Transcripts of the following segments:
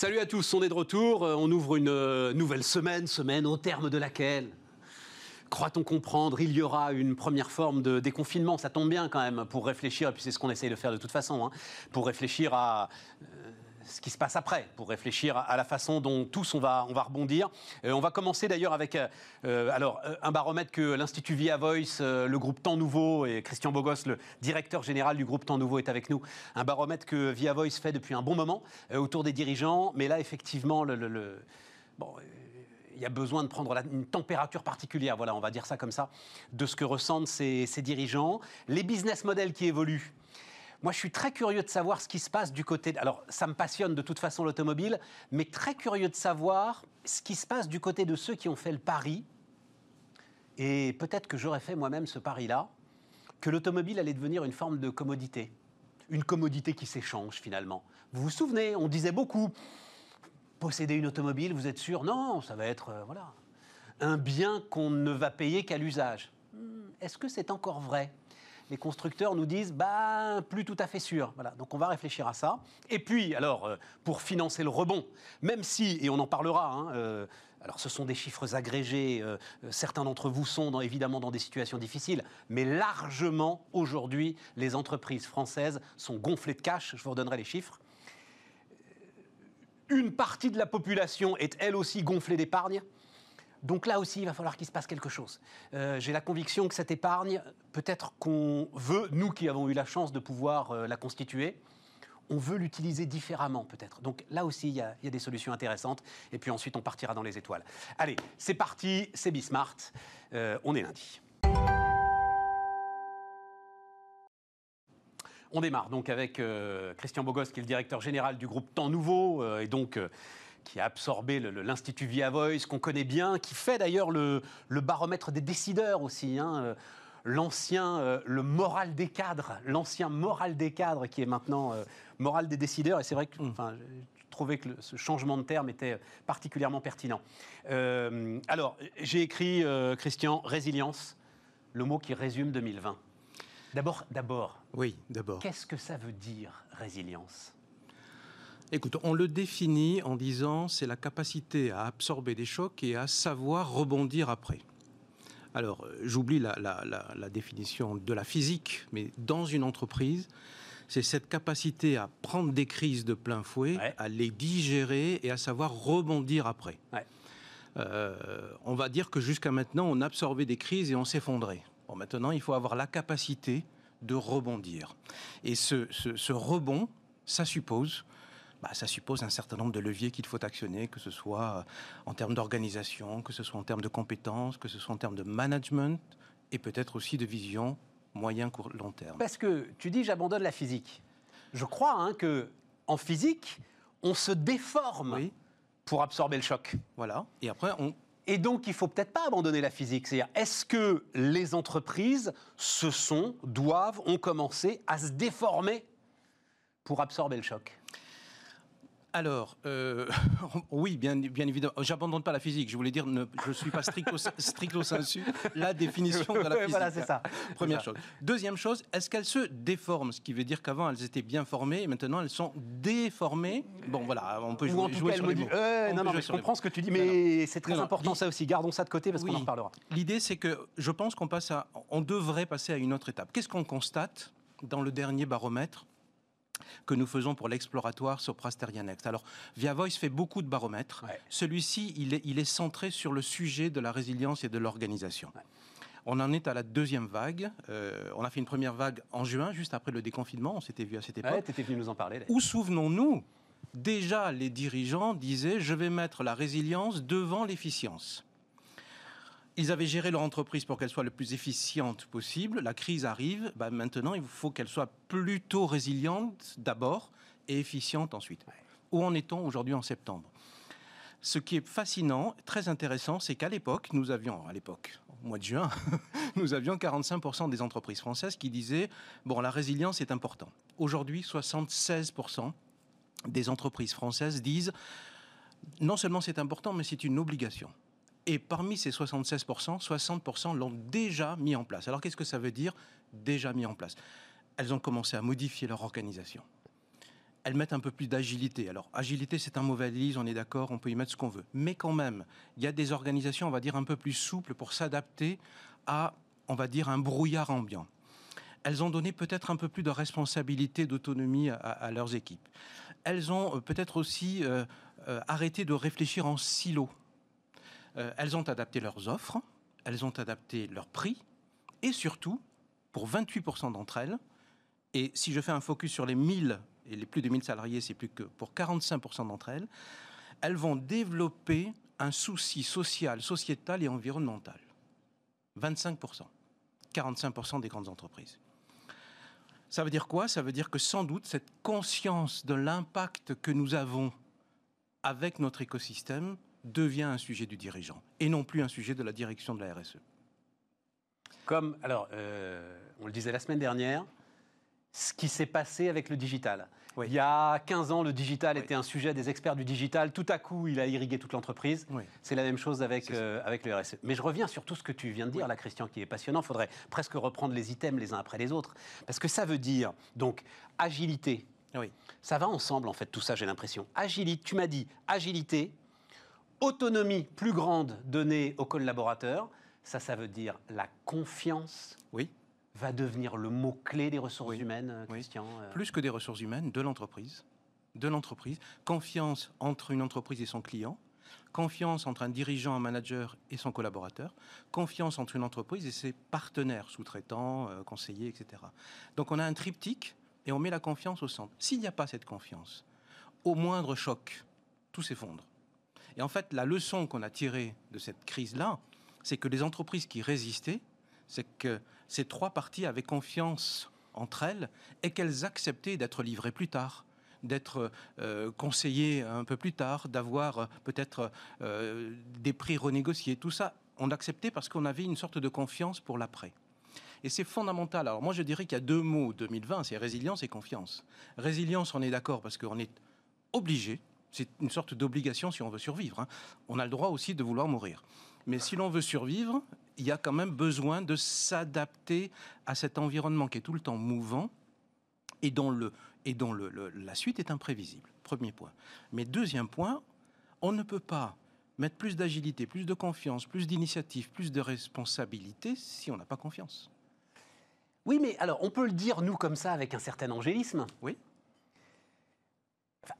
Salut à tous, on est de retour. Euh, on ouvre une euh, nouvelle semaine, semaine au terme de laquelle croit-on comprendre, il y aura une première forme de déconfinement. Ça tombe bien quand même pour réfléchir, et puis c'est ce qu'on essaye de faire de toute façon, hein, pour réfléchir à euh, ce qui se passe après, pour réfléchir à la façon dont tous on va, on va rebondir. Euh, on va commencer d'ailleurs avec euh, alors, un baromètre que l'Institut Via Voice, le groupe Temps Nouveau, et Christian Bogos, le directeur général du groupe Temps Nouveau, est avec nous. Un baromètre que Via Voice fait depuis un bon moment autour des dirigeants, mais là effectivement, bon, il y a besoin de prendre une température particulière, voilà, on va dire ça comme ça, de ce que ressentent ces, dirigeants. Les business models qui évoluent. Moi, je suis très curieux de savoir ce qui se passe du côté. Alors, ça me passionne de toute façon l'automobile, mais très curieux de savoir ce qui se passe du côté de ceux qui ont fait le pari. Et peut-être que j'aurais fait moi-même ce pari-là, que l'automobile allait devenir une forme de commodité. Une commodité qui s'échange finalement. Vous vous souvenez, on disait beaucoup posséder une automobile, vous êtes sûr? Non, ça va être euh, voilà, un bien qu'on ne va payer qu'à l'usage. Hmm, est-ce que c'est encore vrai? Les constructeurs nous disent bah plus tout à fait sûr. Voilà, donc on va réfléchir à ça. Et puis alors euh, pour financer le rebond, même si et on en parlera. Hein, euh, alors ce sont des chiffres agrégés. certains d'entre vous sont évidemment dans des situations difficiles, mais largement aujourd'hui les entreprises françaises sont gonflées de cash. Je vous redonnerai les chiffres une partie de la population est elle aussi gonflée d'épargne. Donc là aussi, il va falloir qu'il se passe quelque chose. Euh, j'ai la conviction que cette épargne, peut-être qu'on veut, nous qui avons eu la chance de pouvoir euh, la constituer, on veut l'utiliser différemment peut-être. Donc là aussi, il y, a, des solutions intéressantes. Et puis ensuite, on partira dans les étoiles. Allez, c'est parti, c'est Bismart. Euh, on est lundi. On démarre donc avec Christian Bogos, qui est le directeur général du groupe Temps Nouveau, et donc qui a absorbé l'Institut Via Voice, qu'on connaît bien, qui fait d'ailleurs le, baromètre des décideurs aussi. Hein, l'ancien, le moral des cadres, l'ancien moral des cadres qui est maintenant moral des décideurs. Et c'est vrai que mm. enfin, je trouvais que ce changement de terme était particulièrement pertinent. alors, j'ai écrit, Christian, résilience, le mot qui résume 2020. D'abord, d'abord. Oui, d'abord. Qu'est-ce que ça veut dire résilience? Écoute, on le définit en disant c'est la capacité à absorber des chocs et à savoir rebondir après. Alors, euh, j'oublie la, définition de la physique, mais dans une entreprise, c'est cette capacité à prendre des crises de plein fouet, à les digérer et à savoir rebondir après. Euh, on va dire que jusqu'à maintenant, on absorbait des crises et on s'effondrait. Bon, maintenant, il faut avoir la capacité de rebondir. Et ce, rebond, ça suppose bah, ça suppose un certain nombre de leviers qu'il faut actionner, que ce soit en termes d'organisation, que ce soit en termes de compétences, que ce soit en termes de management et peut-être aussi de vision moyen, court, long terme. Parce que tu dis j'abandonne la physique. Je crois hein, que en physique, on se déforme pour absorber le choc. Voilà. Et après, on et donc, il faut peut-être pas abandonner la physique. C'est-à-dire, est-ce que les entreprises se sont, doivent, ont commencé à se déformer pour absorber le choc? Alors, euh, oui, bien, bien évidemment. J'abandonne pas la physique. Je voulais dire, ne, je suis pas stricto, stricto sensu la définition de la physique. voilà, c'est ça. Première chose. Deuxième chose, est-ce qu'elles se déforment? Ce qui veut dire qu'avant elles étaient bien formées et maintenant elles sont déformées. Bon, voilà, on peut jouer, sur les mots. non, non, je comprends ce que tu dis, mais c'est très important ça aussi. Gardons ça de côté parce qu'on en reparlera. L'idée, c'est que je pense qu'on passe à, on devrait passer à une autre étape. Qu'est-ce qu'on constate dans le dernier baromètre? Que nous faisons pour l'exploratoire sur Prasteria Next. Alors, Via Voice fait beaucoup de baromètres. Celui-ci, il est, il est, centré sur le sujet de la résilience et de l'organisation. On en est à la deuxième vague. Euh, on a fait une première vague en juin, juste après le déconfinement. On s'était vu à cette époque. tu étais venu nous en parler. Où souvenons-nous? Déjà, les dirigeants disaient je vais mettre la résilience devant l'efficience. Ils avaient géré leur entreprise pour qu'elle soit le plus efficiente possible. La crise arrive. Bah, maintenant, il faut qu'elle soit plutôt résiliente d'abord et efficiente ensuite. Où en est-on aujourd'hui en septembre? Ce qui est fascinant, très intéressant, c'est qu'à l'époque, nous avions, à l'époque, au mois de juin, nous avions 45% des entreprises françaises qui disaient, bon, la résilience est important. Aujourd'hui, 76% des entreprises françaises disent, non seulement c'est important, mais c'est une obligation. Et parmi ces 76%, 60% l'ont déjà mis en place. Alors qu'est-ce que ça veut dire déjà mis en place? Elles ont commencé à modifier leur organisation. elles mettent un peu plus d'agilité. Alors, agilité, c'est un mot valise, on est d'accord, on peut y mettre ce qu'on veut. Mais quand même, il y a des organisations, on va dire, un peu plus souples pour s'adapter à, on va dire, un brouillard ambiant. Elles ont donné peut-être un peu plus de responsabilité, d'autonomie à, leurs équipes. Elles ont euh, peut-être aussi euh, euh, arrêté de réfléchir en silo. elles ont adapté leurs offres, elles ont adapté leurs prix, et surtout, pour 28% d'entre elles, et si je fais un focus sur les 1000 et les plus de 1000 salariés, c'est plus que pour 45% d'entre elles, elles vont développer un souci social, sociétal et environnemental. 25%. 45% des grandes entreprises. Ça veut dire quoi? Ça veut dire que sans doute cette conscience de l'impact que nous avons avec notre écosystème devient un sujet du dirigeant et non plus un sujet de la direction de la RSE. Comme, alors, euh, on le disait la semaine dernière, ce qui s'est passé avec le digital. Il y a 15 ans, le digital était un sujet des experts du digital. Tout à coup, il a irrigué toute l'entreprise. C'est la même chose avec, euh, avec le RSE. Mais je reviens sur tout ce que tu viens de dire, là, Christian, qui est passionnant. Il faudrait presque reprendre les items les uns après les autres. Parce que ça veut dire, donc, agilité. Oui. Ça va ensemble, en fait, tout ça, j'ai l'impression. Agilité, tu m'as dit, agilité, autonomie plus grande donnée aux collaborateurs. Ça, ça veut dire la confiance. Oui va devenir le mot-clé des ressources humaines, euh, Christian euh Plus que des ressources humaines, de l'entreprise. De l'entreprise. Confiance entre une entreprise et son client. Confiance entre un dirigeant, un manager et son collaborateur. Confiance entre une entreprise et ses partenaires, sous-traitants, euh, conseillers, etc. Donc on a un triptyque et on met la confiance au centre. S'il n'y a pas cette confiance, au moindre choc, tout s'effondre. Et en fait, la leçon qu'on a tirée de cette crise-là, c'est que les entreprises qui résistaient, c'est que ces trois parties avaient confiance entre elles et qu'elles acceptaient d'être livrées plus tard d'être euh, conseillées un peu plus tard, d'avoir euh, peut-être euh, des prix renégociés. Tout ça, on acceptait parce qu'on avait une sorte de confiance pour l'après. Et c'est fondamental. Alors moi, je dirais qu'il y a deux mots 2020, c'est résilience et confiance. Résilience, on est d'accord parce qu'on est obligé, c'est une sorte d'obligation si on veut survivre. Hein. On a le droit aussi de vouloir mourir. Mais si l'on veut survivre, il y a quand même besoin de s'adapter à cet environnement qui est tout le temps mouvant et dont, le, et dont le, la suite est imprévisible. Premier point. Mais deuxième point, on ne peut pas mettre plus d'agilité, plus de confiance, plus d'initiative, plus de responsabilité si on n'a pas confiance. Oui, mais alors on peut le dire, nous, comme ça, avec un certain angélisme. Oui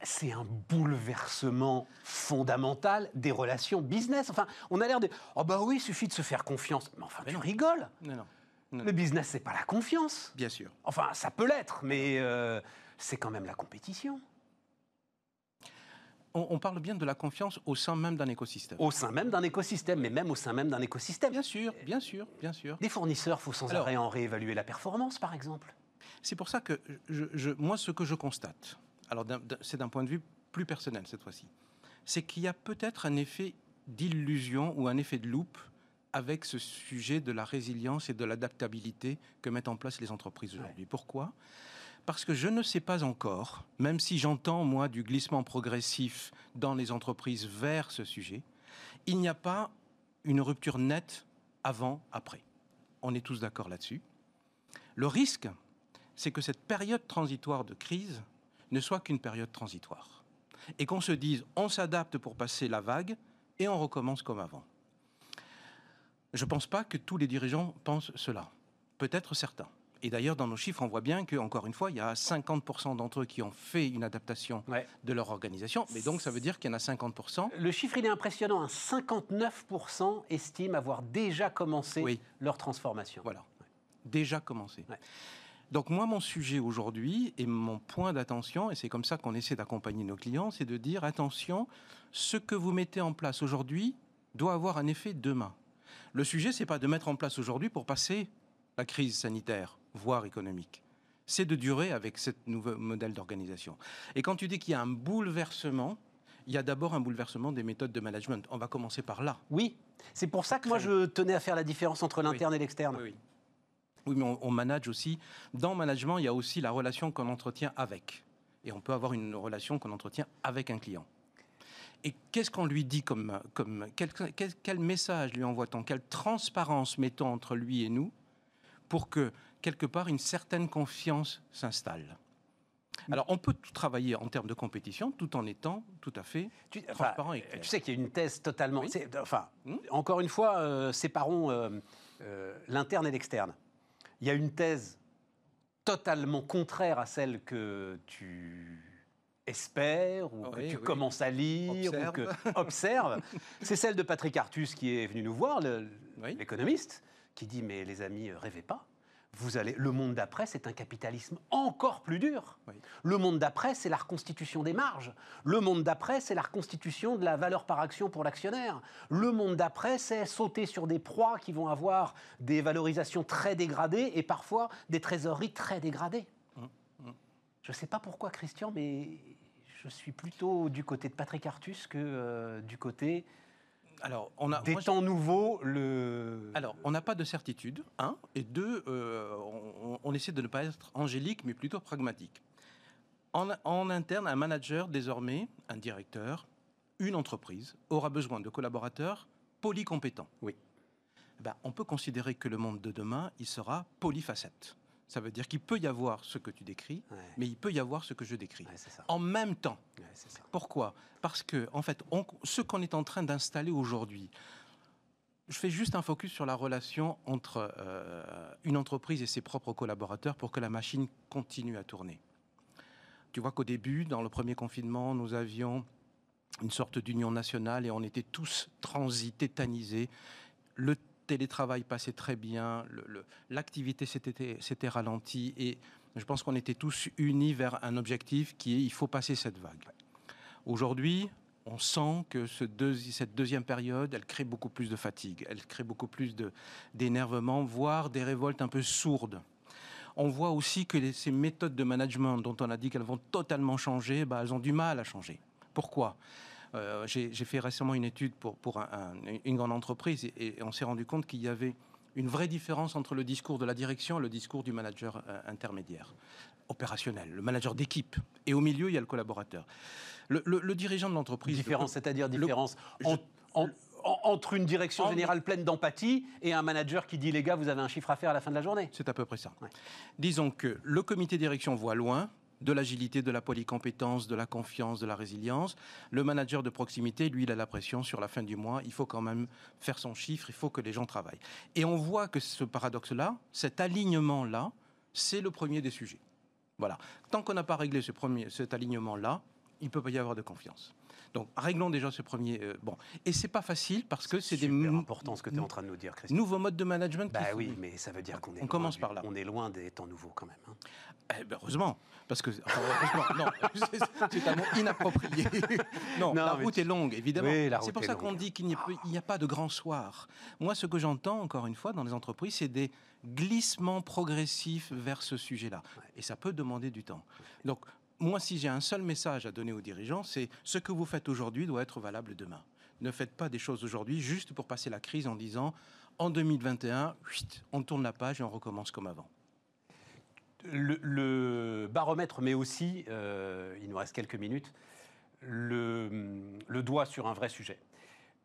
c'est un bouleversement fondamental des relations business. Enfin, on a l'air de. Oh, bah oui, il suffit de se faire confiance. Mais enfin, tu rigoles. Non, non. Le business, c'est pas la confiance. Bien sûr. Enfin, ça peut l'être, mais euh, c'est quand même la compétition. On, parle bien de la confiance au sein même d'un écosystème. Au sein même d'un écosystème, mais même au sein même d'un écosystème. Bien sûr, bien sûr, bien sûr. Des fournisseurs, il faut sans arrêt en réévaluer la performance, par exemple. C'est pour ça que je, moi, ce que je constate, alors c'est d'un point de vue plus personnel cette fois-ci, c'est qu'il y a peut-être un effet d'illusion ou un effet de loupe avec ce sujet de la résilience et de l'adaptabilité que mettent en place les entreprises aujourd'hui. Pourquoi? Parce que je ne sais pas encore, même si j'entends moi du glissement progressif dans les entreprises vers ce sujet, il n'y a pas une rupture nette avant, après. On est tous d'accord là-dessus. Le risque, c'est que cette période transitoire de crise ne soit qu'une période transitoire. Et qu'on se dise, on s'adapte pour passer la vague et on recommence comme avant. Je ne pense pas que tous les dirigeants pensent cela. Peut-être certains. Et d'ailleurs, dans nos chiffres, on voit bien qu'encore une fois, il y a 50% d'entre eux qui ont fait une adaptation de leur organisation. Mais donc, ça veut dire qu'il y en a 50%. Le chiffre, il est impressionnant. 59% estiment avoir déjà commencé leur transformation. Voilà. Déjà commencé. Donc moi, mon sujet aujourd'hui et mon point d'attention, et c'est comme ça qu'on essaie d'accompagner nos clients, c'est de dire attention, ce que vous mettez en place aujourd'hui doit avoir un effet demain. Le sujet, c'est pas de mettre en place aujourd'hui pour passer la crise sanitaire, voire économique. C'est de durer avec ce nouveau modèle d'organisation. Et quand tu dis qu'il y a un bouleversement, il y a d'abord un bouleversement des méthodes de management. On va commencer par là. Oui, c'est pour ça que moi je tenais à faire la différence entre l'interne et l'externe. Oui, oui. Oui, mais on, manage aussi. Dans le management, il y a aussi la relation qu'on entretient avec. Et on peut avoir une relation qu'on entretient avec un client. Et qu'est-ce qu'on lui dit comme, comme quel, quel, message lui envoie-t-on? Quelle transparence mettons entre lui et nous pour que quelque part une certaine confiance s'installe? Alors, on peut tout travailler en termes de compétition tout en étant tout à fait Tu, enfin, transparent et clair. tu sais qu'il y a une thèse totalement. Oui. Enfin, Hmm? encore une fois, euh, séparons euh, euh, l'interne et l'externe. Il y a une thèse totalement contraire à celle que tu espères ou que tu oui. commences à lire Observe. ou que observes. C'est celle de Patrick Artus qui est venu nous voir, Oui. l'économiste, qui dit mais les amis, rêvez pas. Vous allez, le monde d'après, c'est un capitalisme encore plus dur. Oui. Le monde d'après, c'est la reconstitution des marges. Le monde d'après, c'est la reconstitution de la valeur par action pour l'actionnaire. Le monde d'après, c'est sauter sur des proies qui vont avoir des valorisations très dégradées et parfois des trésoreries très dégradées. Hum, hum. Je ne sais pas pourquoi, Christian, mais je suis plutôt du côté de Patrick Artus que euh, du côté Alors, on a. des moi, temps nouveaux. Le... Alors, on n'a pas de certitude, un, et deux, euh, on, on essaie de ne pas être angélique, mais plutôt pragmatique. En, en interne, un manager, désormais, un directeur, une entreprise, aura besoin de collaborateurs polycompétents. Oui. Ben, on peut considérer que le monde de demain, il sera polyfacette. Ça veut dire qu'il peut y avoir ce que tu décris, Ouais, mais il peut y avoir ce que je décris. ouais. En même temps. Ouais, c'est ça. Pourquoi? Parce que, en fait, on- ce qu'on est en train d'installer aujourd'hui, je fais juste un focus sur la relation entre euh, une entreprise et ses propres collaborateurs pour que la machine continue à tourner. Tu vois qu'au début, dans le premier confinement, nous avions une sorte d'union nationale et on était tous transis, tétanisés. Le télétravail passait très bien, l'activité s'était ralentie et je pense qu'on était tous unis vers un objectif qui est il faut passer cette vague. Aujourd'hui, on sent que cette deuxième période, elle crée beaucoup plus de fatigue, elle crée beaucoup plus d'énervement, voire des révoltes un peu sourdes. On voit aussi que ces méthodes de management dont on a dit qu'elles vont totalement changer, bah, elles ont du mal à changer. Pourquoi? Euh, J'ai fait récemment une étude pour, pour un- un- une grande entreprise et, et on s'est rendu compte qu'il y avait une vraie différence entre le discours de la direction et le discours du manager euh, intermédiaire, opérationnel, le manager d'équipe. Et au milieu, il y a le collaborateur. Le, le- le dirigeant de l'entreprise. Différence, c'est-à-dire le- différence en- je- en- en- entre une direction générale pleine d'empathie et un manager qui dit les gars, vous avez un chiffre à faire à la fin de la journée. C'est à peu près ça. Ouais. Disons que le comité direction voit loin de l'agilité, de la polycompétence, de la confiance, de la résilience. Le manager de proximité, lui, il a la pression sur la fin du mois. Il faut quand même faire son chiffre, il faut que les gens travaillent. Et on voit que ce paradoxe-là, cet alignement-là, c'est le premier des sujets. Voilà. Tant qu'on n'a pas réglé ce premier, cet alignement-là, il ne peut pas y avoir de confiance. Donc, réglons déjà ce premier. euh, bon, et c'est pas facile parce que c'est des important ce que tu es en train de nous dire, nouveaux modes de management. Bah oui, mais ça veut dire qu'on est On loin commence du- par là. On est loin des temps nouveaux quand même. hein. Eh ben, heureusement, parce que enfin, heureusement, non, c'est- un mot inapproprié. Non, Non, la route tu- est longue, évidemment. Oui, c'est pour ça qu'on dit qu'il a, n'y a pas de grand soir. Moi, ce que j'entends, encore une fois, dans les entreprises, c'est des glissements progressifs vers ce sujet-là. Et ça peut demander du temps. Donc, moi, si j'ai un seul message à donner aux dirigeants, c'est ce que vous faites aujourd'hui doit être valable demain. Ne faites pas des choses aujourd'hui juste pour passer la crise en disant en 2021, chuit, on tourne la page et on recommence comme avant. Le, baromètre, mais aussi, euh, il nous reste quelques minutes, le, le doigt sur un vrai sujet.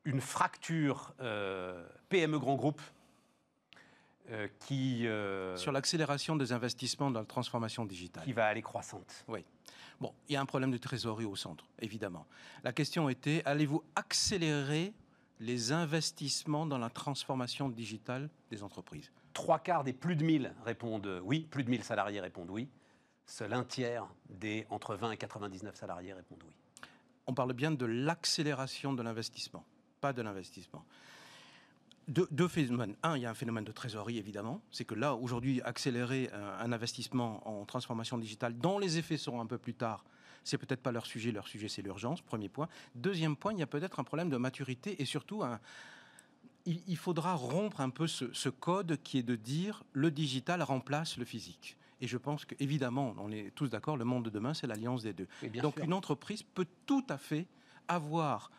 Une fracture euh, PME grand groupe euh, qui, euh, Sur l'accélération des investissements dans la transformation digitale. qui va aller croissante. Bon, il y a un problème de trésorerie au centre, évidemment. La question était, allez-vous accélérer les investissements dans la transformation digitale des entreprises? Trois quarts des plus de 1000 répondent oui, plus de 1000 salariés répondent oui. Seul un tiers des entre 20 et 99 salariés répondent oui. On parle bien de l'accélération de l'investissement, pas de l'investissement. Deux, deux phénomènes. Un, il y a un phénomène de trésorerie, évidemment. C'est que là, aujourd'hui, accélérer un, un investissement en transformation digitale, dont les effets seront un peu plus tard, c'est peut-être pas leur sujet. Leur sujet, c'est l'urgence, premier point. Deuxième point, il y a peut-être un problème de maturité et surtout un, il, faudra rompre un peu ce, ce code qui est de dire le digital remplace le physique. Et je pense qu'évidemment, on est tous d'accord, le monde de demain, c'est l'alliance des deux. Donc sûr. une entreprise peut tout à fait avoir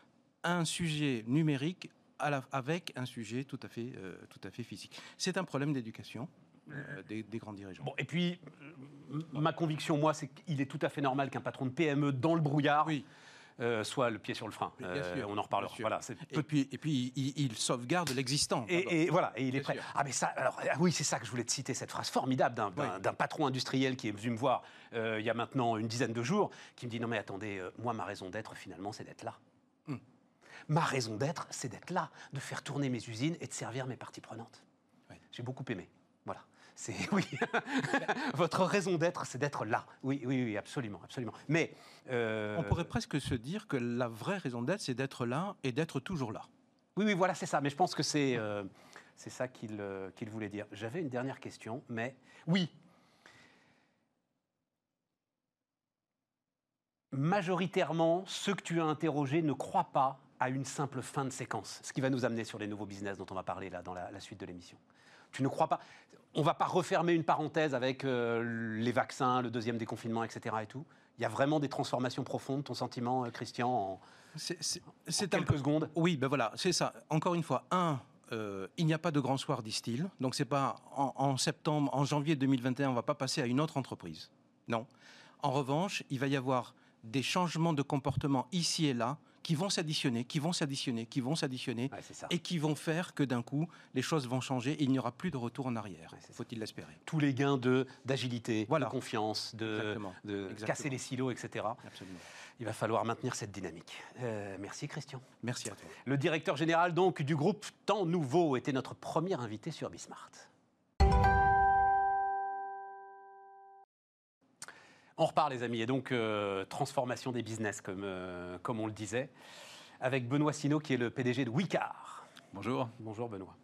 un sujet numérique à la- avec un sujet tout à fait, euh, tout à fait physique. C'est un problème d'éducation euh, des, des grands dirigeants. Bon, et puis, euh, ma conviction, moi, c'est qu'il est tout à fait normal qu'un patron de PME dans le brouillard Oui, euh, soit le pied sur le frein. Bien Euh, sûr, on en reparlera. Voilà, Et puis, et puis il, il sauvegarde l'existant. et, et voilà, et il est prêt. sûr. Ah mais ça, alors ah oui, c'est ça que je voulais te citer, cette phrase formidable d'un Oui. patron industriel qui est venu me voir euh, il y a maintenant une dizaine de jours, qui me dit non mais attendez, euh, moi ma raison d'être finalement c'est d'être là. Ma raison d'être, c'est d'être là, de faire tourner mes usines et de servir mes parties prenantes. Oui. J'ai beaucoup aimé. Voilà. C'est oui. Votre raison d'être, c'est d'être là. Oui, oui, oui, absolument, absolument. Mais euh, On pourrait presque se dire que la vraie raison d'être, c'est d'être là et d'être toujours là. Oui, oui, voilà, c'est ça. Mais je pense que c'est euh, c'est ça qu'il euh, qu'il voulait dire. J'avais une dernière question, mais oui. Majoritairement, ceux que tu as interrogés ne croient pas à une simple fin de séquence, ce qui va nous amener sur les nouveaux business dont on va parler là dans la, la suite de l'émission. Tu ne crois pas On va pas refermer une parenthèse avec euh, les vaccins, le deuxième déconfinement, etc. Et tout. Il y a vraiment des transformations profondes. Ton sentiment, euh, Christian, en, C'est c'est- en c'est un quelques peu secondes? Oui, ben voilà, c'est ça. Encore une fois, un, euh, il n'y a pas de grand soir, disent-ils. Donc c'est pas en, en septembre, en janvier 2021, on va pas passer à une autre entreprise. Non. En revanche, il va y avoir des changements de comportement ici et là qui vont s'additionner, qui vont s'additionner, qui vont s'additionner Ouais, et qui vont faire que d'un coup, les choses vont changer et il n'y aura plus de retour en arrière. Ouais. Faut-il l'espérer tous les gains de d'agilité, Voilà. de confiance, de, Exactement. de Exactement. casser les silos, etc. Absolument. Il va falloir maintenir cette dynamique. Euh, merci Christian. Merci à toi. Le directeur général donc du groupe Temps Nouveau était notre premier invité sur Bismart. On repart les amis, et donc euh, transformation des business comme, euh, comme on le disait, avec Benoît Sino qui est le PDG de Wicard. Bonjour. Bonjour Benoît.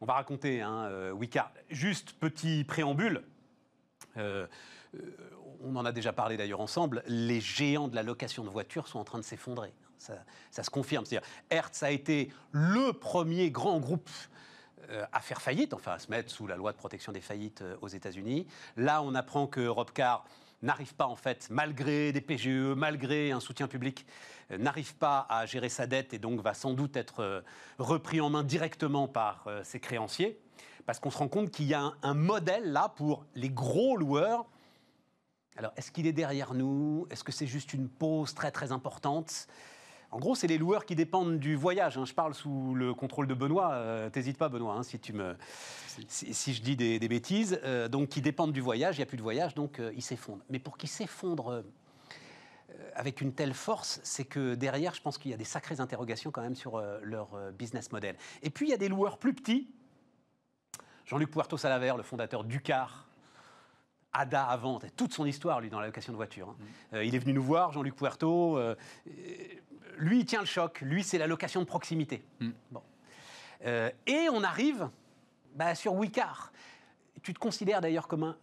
On va raconter hein, euh, Wicard. Juste petit préambule. On en a déjà parlé d'ailleurs ensemble. Les géants de la location de voitures sont en train de s'effondrer. Ça, ça se confirme. C'est-à-dire, Hertz a été le premier grand groupe à faire faillite, enfin à se mettre sous la loi de protection des faillites aux États-Unis. Là, on apprend que Europcar n'arrive pas en fait, malgré des PGE, malgré un soutien public, euh, n'arrive pas à gérer sa dette et donc va sans doute être euh, repris en main directement par euh, ses créanciers. Parce qu'on se rend compte qu'il y a un, un modèle là pour les gros loueurs. Alors, est-ce qu'il est derrière nous? Est-ce que c'est juste une pause très très importante? En gros, c'est les loueurs qui dépendent du voyage. hein. Je parle sous le contrôle de Benoît. Euh, T'hésites pas, Benoît, hein, si, tu me, si, si je dis des, des bêtises. Euh, donc, qui dépendent du voyage. Il n'y a plus de voyage, donc euh, ils s'effondrent. Mais pour qu'ils s'effondrent euh, avec une telle force, c'est que derrière, je pense qu'il y a des sacrées interrogations quand même sur leur business model. Et puis, il y a des loueurs plus petits. Jean-Luc Puerto Salaver, le fondateur d'Ucar, Ada avant, toute son histoire, lui, dans la location de voiture. hein. Euh, il est venu nous voir, Jean-Luc Puerto. euh, lui, il tient le choc. Lui, c'est la location de proximité. Mm. Bon. Euh, et on arrive bah, sur Wicar. Tu te considères d'ailleurs comme, un-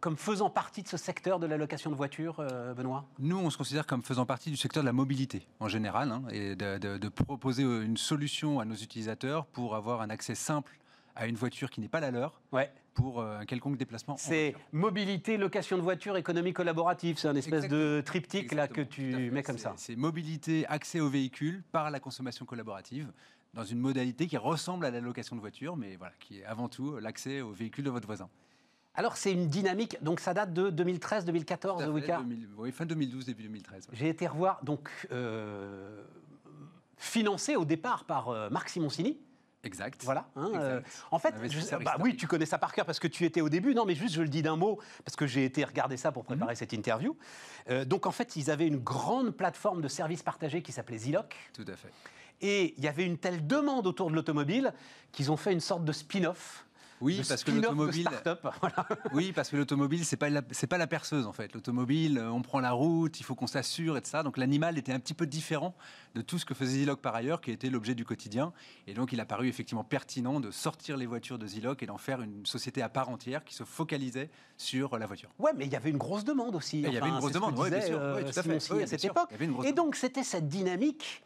comme faisant partie de ce secteur de la location de voiture, euh, Benoît? Nous, on se considère comme faisant partie du secteur de la mobilité en général, hein, et de, de- de proposer une solution à nos utilisateurs pour avoir un accès simple à une voiture qui n'est pas la leur Ouais. Pour euh, un quelconque déplacement. en C'est mobilité, location de voiture, économie collaborative. C'est un espèce de triptyque là que tu mets comme ça. C'est mobilité, accès au véhicule par la consommation collaborative dans une modalité qui ressemble à la location de voiture, mais voilà, qui est avant tout l'accès au véhicule de votre voisin. Alors c'est une dynamique, donc ça date de 2013-2014, Tout à The fait, Wicar 2000 oui, fin 2012, début 2013. ouais. J'ai été revoir, donc euh, financé au départ par euh, Marc Simoncini. Exact. Voilà. hein, Exact. euh, en fait, je- bah oui, tu connais ça par cœur parce que tu étais au début. Non, mais juste, je le dis d'un mot parce que j'ai été regarder ça pour préparer Mhm. cette interview. Euh, donc, en fait, ils avaient une grande plateforme de services partagés qui s'appelait Ziloc. Tout à fait. Et il y avait une telle demande autour de l'automobile qu'ils ont fait une sorte de spin-off. Oui, de parce que de l'automobile. Voilà. Oui, parce que l'automobile, c'est pas la, c'est pas la perceuse en fait. L'automobile, euh, on prend la route, il faut qu'on s'assure et tout ça. Donc l'animal était un petit peu différent de tout ce que faisait Ziloc par ailleurs, qui était l'objet du quotidien. Et donc il a paru effectivement pertinent de sortir les voitures de Ziloc et d'en faire une société à part entière qui se focalisait sur la voiture. Ouais, mais il y avait une grosse demande aussi. Il y avait une grosse demande, oui, bien sûr. euh, Oui, tout à fait. Oui, à cette sûr. époque. Et donc, c'était cette dynamique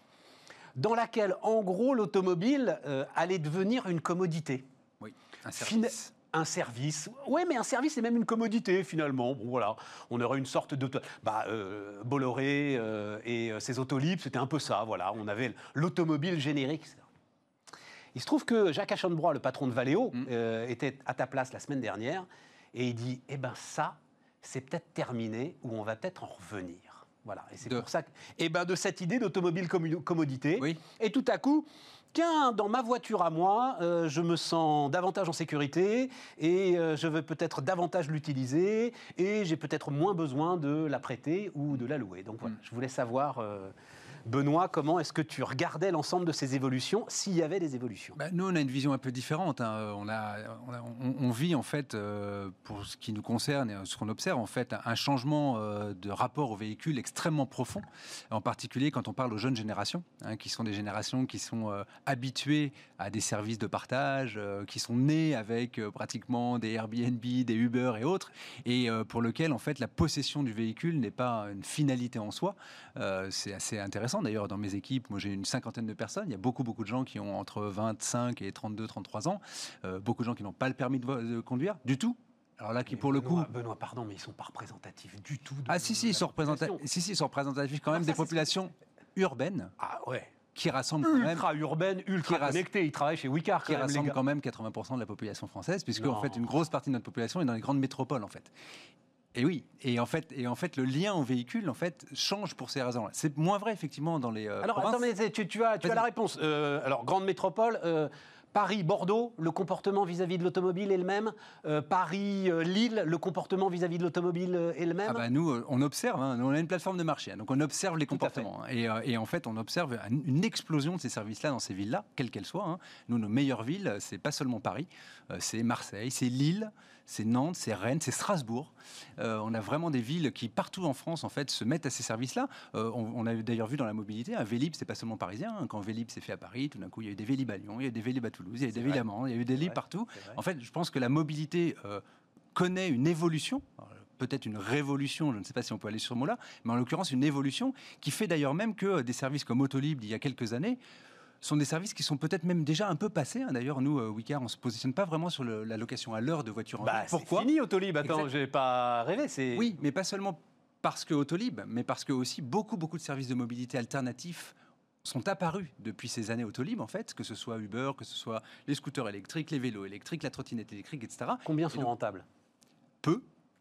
dans laquelle, en gros, l'automobile euh, allait devenir une commodité. Un service. Un service. Ouais, mais un service, c'est même une commodité, finalement. Bon, voilà. On aurait une sorte de. Bah, euh, Bolloré euh, et euh, ses autolibres, c'était un peu ça, voilà. On avait l'automobile générique. Il se trouve que Jacques Aschenbrois, le patron de Valeo, Mm. euh, était à ta place la semaine dernière et il dit Eh ben, ça, c'est peut-être terminé ou on va peut-être en revenir. Voilà, et c'est De- pour ça que, et ben de cette idée d'automobile commodité. Oui. Et tout à coup, tiens, dans ma voiture à moi, euh, je me sens davantage en sécurité et euh, je veux peut-être davantage l'utiliser et j'ai peut-être moins besoin de la prêter ou de la louer. Donc voilà, Mm. je voulais savoir, euh, Benoît, comment est-ce que tu regardais l'ensemble de ces évolutions, s'il y avait des évolutions? Bah, nous, on a une vision un peu différente. hein. On, vit, en fait, euh, pour ce qui nous concerne et ce qu'on observe, en fait, un changement euh, de rapport au véhicule extrêmement profond, en particulier quand on parle aux jeunes générations, hein, qui sont des générations qui sont euh, habituées à des services de partage, euh, qui sont nées avec euh, pratiquement des Airbnb, des Uber et autres, et euh, pour lequel, en fait, la possession du véhicule n'est pas une finalité en soi. Euh, c'est assez intéressant. D'ailleurs, dans mes équipes, moi j'ai une cinquantaine de personnes. Il y a beaucoup, beaucoup de gens qui ont entre 25 et 32, 33 ans. Euh, beaucoup de gens qui n'ont pas le permis de, conduire du tout. Alors là, qui Mais pour le coup. Benoît, pardon, mais ils sont pas représentatifs du tout. de Ah si, si, ils sont représentatifs, si, si, ils sont représentatifs quand Ah, même ça, des populations urbaines Ah ouais. qui rassemblent quand même Ultra urbaine, ultra connectée. Ils travaillent chez Wicar qui rassemble quand même 80% de la population française, puisque en fait une grosse partie de notre population est dans les grandes métropoles en fait. Et oui, et en fait, et en fait, le lien au véhicule en fait change pour ces raisons-là. C'est moins vrai effectivement dans les. euh, Alors, provinces. attends, mais tu, tu as, tu as la réponse. Euh, alors, grande métropole, euh, Paris, Bordeaux, le comportement vis-à-vis de l'automobile est le même. Euh, Paris, euh, Lille, le comportement vis-à-vis de l'automobile est le même. Ah bah nous, euh, on observe, hein, on a une plateforme de marché, hein, donc on observe les Tout comportements. hein, et, euh, et en fait, on observe un- une explosion de ces services-là dans ces villes-là, quelles qu'elles soient. Nous, nos meilleures villes, c'est pas seulement Paris, c'est Marseille, c'est Lille, c'est Nantes, c'est Rennes, c'est Strasbourg. Euh, on a vraiment des villes qui, partout en France, en fait, se mettent à ces services-là. Euh, on, on a d'ailleurs vu dans la mobilité, un Vélib, c'est pas seulement parisien. Quand Vélib s'est fait à Paris, tout d'un coup, il y a eu des Vélib à Lyon, il y a eu des Vélib à Toulouse, il y a eu il y a eu des vrai. partout. En fait, je pense que la mobilité euh, connaît une évolution. Peut-être une révolution, je ne sais pas si on peut aller sur ce mot-là, mais en l'occurrence une évolution qui fait d'ailleurs même que euh, des services comme Autolib d'il y a quelques années sont des services qui sont peut-être même déjà un peu passés. hein. D'ailleurs, nous, euh, Wicar, on ne se positionne pas vraiment sur le- la location à l'heure de voitures en Bah, ville. c'est Pourquoi fini Autolib. Attends, Exact. j'ai pas rêvé. C'est Oui, mais pas seulement parce que Autolib, mais parce que aussi beaucoup, beaucoup de services de mobilité alternatifs sont apparus depuis ces années Autolib, en fait, que ce soit Uber, que ce soit les scooters électriques, les vélos électriques, la trottinette électrique, etc. Combien Et sont donc- rentables? Peu,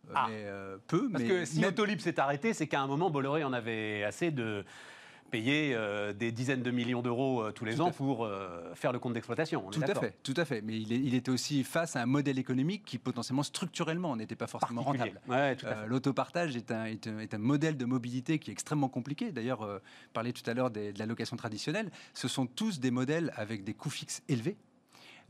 euh, Ah. mais, euh, peu, Parce mais que si même- Autolib s'est arrêté, c'est qu'à un moment, Bolloré en avait assez de payer euh, des dizaines de millions d'euros euh, tous les Tout ans pour euh, faire le compte d'exploitation. Tout à fait, tout à fait. Mais il, est- il était aussi face à un modèle économique qui potentiellement structurellement n'était pas forcément rentable. Ouais. L'autopartage est un, est, un, est un modèle de mobilité qui est extrêmement compliqué. D'ailleurs, parlait tout à l'heure de la location traditionnelle. Ce sont tous des modèles avec des coûts fixes élevés.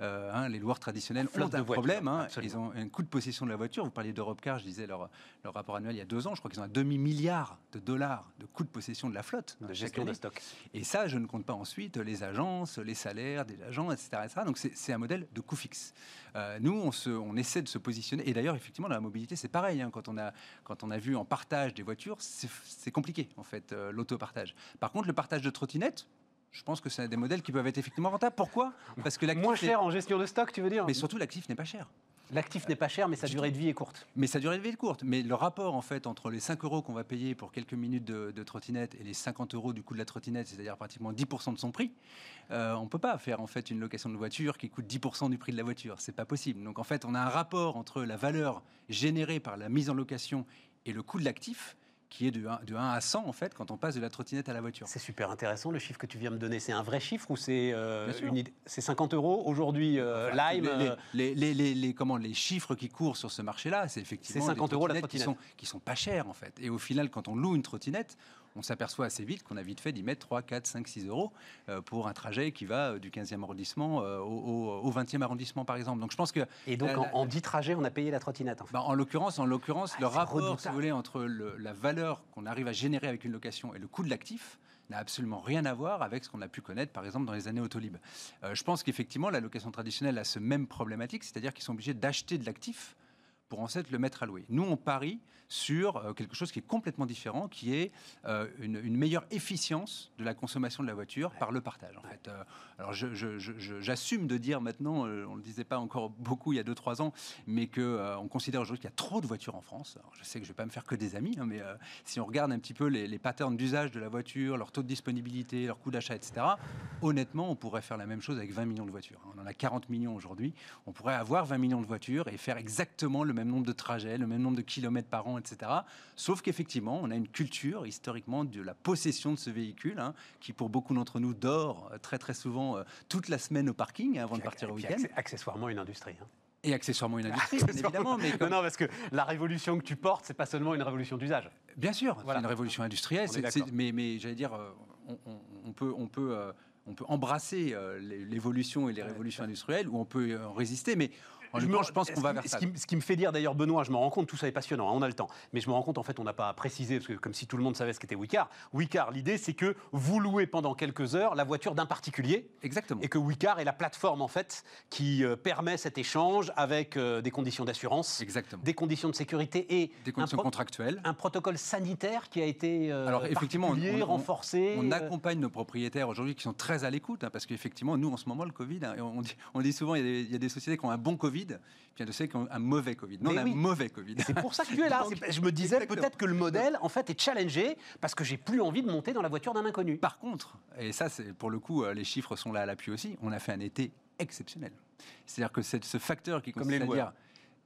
Euh, hein, les loueurs traditionnels ont de un voitures, problème. hein. ils ont un coût de possession de la voiture. Vous parliez d'Europecar, je disais leur, leur rapport annuel il y a deux ans. Je crois qu'ils ont un demi-milliard de dollars de coût de possession de la flotte. De chaque gestion de stock. Et ça, je ne compte pas ensuite les agences, les salaires des agents, etc. etc. Donc c'est un modèle de coût fixe. Euh, nous, on, se- on essaie de se positionner. Et d'ailleurs, effectivement, dans la mobilité, c'est pareil. hein. quand, on a, quand on a vu en partage des voitures, c'est c'est compliqué, en fait, euh, l'autopartage. Par contre, le partage de trottinettes, je pense que c'est des modèles qui peuvent être effectivement rentables. Pourquoi? Parce que l'actif Moins cher en gestion de stock, tu veux dire? Mais surtout, l'actif n'est pas cher. L'actif n'est pas cher, mais sa Du durée de vie est courte. Mais sa durée de vie est courte. Mais le rapport, en fait, entre les 5 euros qu'on va payer pour quelques minutes de, de trottinette et les 50 euros du coût de la trottinette, c'est-à-dire pratiquement 10% de son prix, euh, on ne peut pas faire, en fait, une location de voiture qui coûte 10% du prix de la voiture. C'est pas possible. Donc, en fait, on a un rapport entre la valeur générée par la mise en location et le coût de l'actif qui est de 1, de 1 à 100, en fait, quand on passe de la trottinette à la voiture. C'est super intéressant le chiffre que tu viens de donner. C'est un vrai chiffre ou c'est euh, une C'est 50 euros aujourd'hui. euh, Enfin, Lime. les, euh, les, les, les- comment, les chiffres qui courent sur ce marché-là, c'est effectivement C'est 50 des euros la trottinettes qui trottinette. sont, qui sont pas chères en fait. Et au final, quand on loue une trottinette, on s'aperçoit assez vite qu'on a vite fait d'y mettre 3, 4, 5, 6 euros euh, pour un trajet qui va euh, du 15e arrondissement euh, au, au- au 20e arrondissement par exemple. Donc je pense que Et donc la- en, en 10 trajets, on a payé la trottinette. En fait. bah, en l'occurrence, en l'occurrence, Ah, le rapport, si redoutable. vous voulez, entre le- la valeur qu'on arrive à générer avec une location et le coût de l'actif n'a absolument rien à voir avec ce qu'on a pu connaître, par exemple, dans les années Autolib. Euh, je pense qu'effectivement, la location traditionnelle a ce même problématique, c'est-à-dire qu'ils sont obligés d'acheter de l'actif pour ensuite le mettre à louer. Nous, on parie sur euh, quelque chose qui est complètement différent, qui est euh, une, une meilleure efficience de la consommation de la voiture par le partage. En fait. Euh, alors, j'assume de dire maintenant, on ne le disait pas encore beaucoup il y a 2-3 ans, mais qu'on on considère aujourd'hui qu'il y a trop de voitures en France. Alors, je sais que je ne vais pas me faire que des amis, hein, mais si on regarde un petit peu les, les patterns d'usage de la voiture, leur taux de disponibilité, leur coût d'achat, etc., honnêtement, on pourrait faire la même chose avec 20 millions de voitures. On en a 40 millions aujourd'hui. On pourrait avoir 20 millions de voitures et faire exactement le même nombre de trajets, le même nombre de kilomètres par an, etc. Sauf qu'effectivement, on a une culture historiquement de la possession de ce véhicule, hein, qui pour beaucoup d'entre nous dort euh, très très souvent euh, toute la semaine au parking hein, avant de partir au week-end. Accessoirement une industrie. Hein. Et accessoirement une industrie, bien évidemment. Mais Non, parce que la révolution que tu portes, c'est pas seulement une révolution d'usage. Bien sûr, c'est une révolution industrielle. mais, mais j'allais dire, on, peut, on peut on peut embrasser euh, l'évolution et les révolutions industrielles, ou on peut euh, résister, mais je, pense qu'on va vers ça. Ce qui, me fait dire d'ailleurs, Benoît, je me rends compte, tout ça est passionnant, hein, on a le temps, mais je me rends compte, en fait, on n'a pas précisé, parce que comme si tout le monde savait ce qu'était Wicar. Wicar, l'idée, c'est que vous louez pendant quelques heures la voiture d'un particulier. Exactement. Et que Wicar est la plateforme, en fait, qui euh, permet cet échange avec euh, des conditions d'assurance, Exactement. des conditions de sécurité et des conditions contractuelles. Un protocole sanitaire qui a été euh, Alors, effectivement, on, renforcé. On, accompagne nos propriétaires aujourd'hui qui sont très à l'écoute, hein, parce qu'effectivement, nous, en ce moment, le Covid, hein, on, dit, on, dit, souvent, il y, a des, sociétés qui ont un bon Covid, puis il y un mauvais Covid. Non, un mauvais Covid. C'est pour ça que tu es là. je me disais peut-être que le modèle, en fait, est challengé parce que j'ai plus envie de monter dans la voiture d'un inconnu. Par contre, et ça, c'est pour le coup, euh, les chiffres sont là à l'appui aussi, on a fait un été exceptionnel. C'est-à-dire que ce facteur qui consiste à dire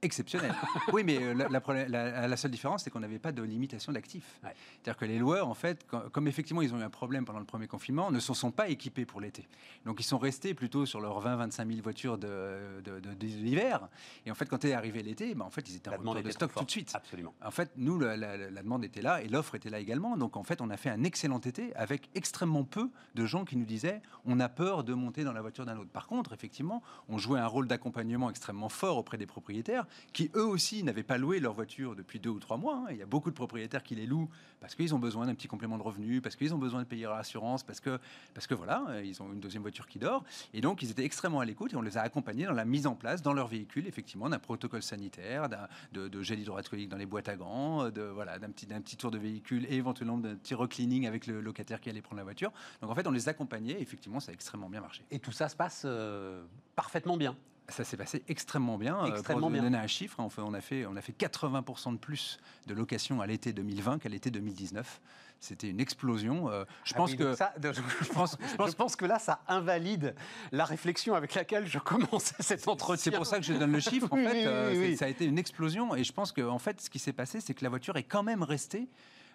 exceptionnel. oui, mais euh, la, la, seule différence, c'est qu'on n'avait pas de limitation d'actifs. C'est-à-dire que les loueurs, en fait, comme effectivement ils ont eu un problème pendant le premier confinement, ne se sont pas équipés pour l'été. Donc ils sont restés plutôt sur leurs 20-25 000 voitures de, de, l'hiver. Et en fait, quand est arrivé l'été, ben, en fait, ils étaient en retour de stock tout de suite. Absolument. En fait, nous, la, demande était là et l'offre était là également. Donc en fait, on a fait un excellent été avec extrêmement peu de gens qui nous disaient on a peur de monter dans la voiture d'un autre. Par contre, effectivement, on jouait un rôle d'accompagnement extrêmement fort auprès des propriétaires qui eux aussi n'avaient pas loué leur voiture depuis deux ou trois mois. Hein. Il y a beaucoup de propriétaires qui les louent parce qu'ils ont besoin d'un petit complément de revenu, parce qu'ils ont besoin de payer leur assurance, parce que, parce que voilà, ils ont une deuxième voiture qui dort. Et donc, ils étaient extrêmement à l'écoute et on les a accompagnés dans la mise en place dans leur véhicule, effectivement, d'un protocole sanitaire, de, de, gel hydroalcoolique dans les boîtes à gants, de, voilà, d'un petit, petit tour de véhicule et éventuellement d'un petit recleaning avec le locataire qui allait prendre la voiture. Donc, en fait, on les accompagnait. effectivement, ça a extrêmement bien marché. Et tout ça se passe euh, parfaitement bien ça s'est passé extrêmement bien. Euh, extrêmement pour donner un chiffre, on, fait, on, a fait, on a fait 80% de plus de locations à l'été 2020 qu'à l'été 2019. C'était une explosion. Euh, je, ah pense que, je, pense, je, pense, que là, ça invalide la réflexion avec laquelle je commençais cet entretien. C'est pour ça que je donne le chiffre. En fait, euh, ça a été une explosion. Et je pense que, en fait, ce qui s'est passé, c'est que la voiture est quand même restée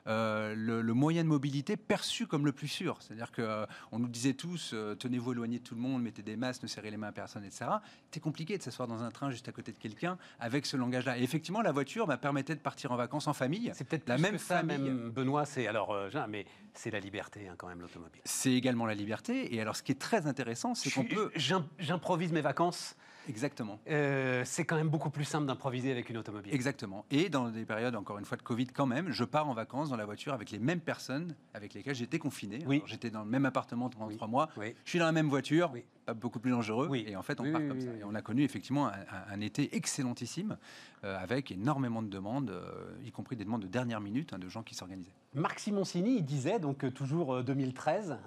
euh, le, moyen de mobilité perçu comme le plus sûr. C'est-à-dire qu'on euh, nous disait tous, euh, tenez-vous éloigné de tout le monde, mettez des masques, ne serrez les mains à personne, etc. C'était compliqué de s'asseoir dans un train juste à côté de quelqu'un avec ce langage-là. Et effectivement, la voiture m'a permettait de partir en vacances en famille. C'est peut-être la même famille. même, Benoît, c'est alors, mais c'est la liberté hein, quand même l'automobile. C'est également la liberté. Et alors, ce qui est très intéressant, c'est qu'on peut. J'improvise mes vacances. Exactement. Euh, c'est quand même beaucoup plus simple d'improviser avec une automobile. Exactement. Et dans des périodes, encore une fois, de Covid, quand même, je pars en vacances dans la voiture avec les mêmes personnes avec lesquelles j'étais confiné. Oui. J'étais dans le même appartement pendant trois mois. Oui. Je suis dans la même voiture. Beaucoup plus dangereux. Oui. Et en fait, on part comme ça. Et on a connu effectivement un, été excellentissime euh, avec énormément de demandes, euh, y compris des demandes de dernière minute hein, de gens qui s'organisaient. Marc Simoncini, il disait, donc euh, toujours 2013,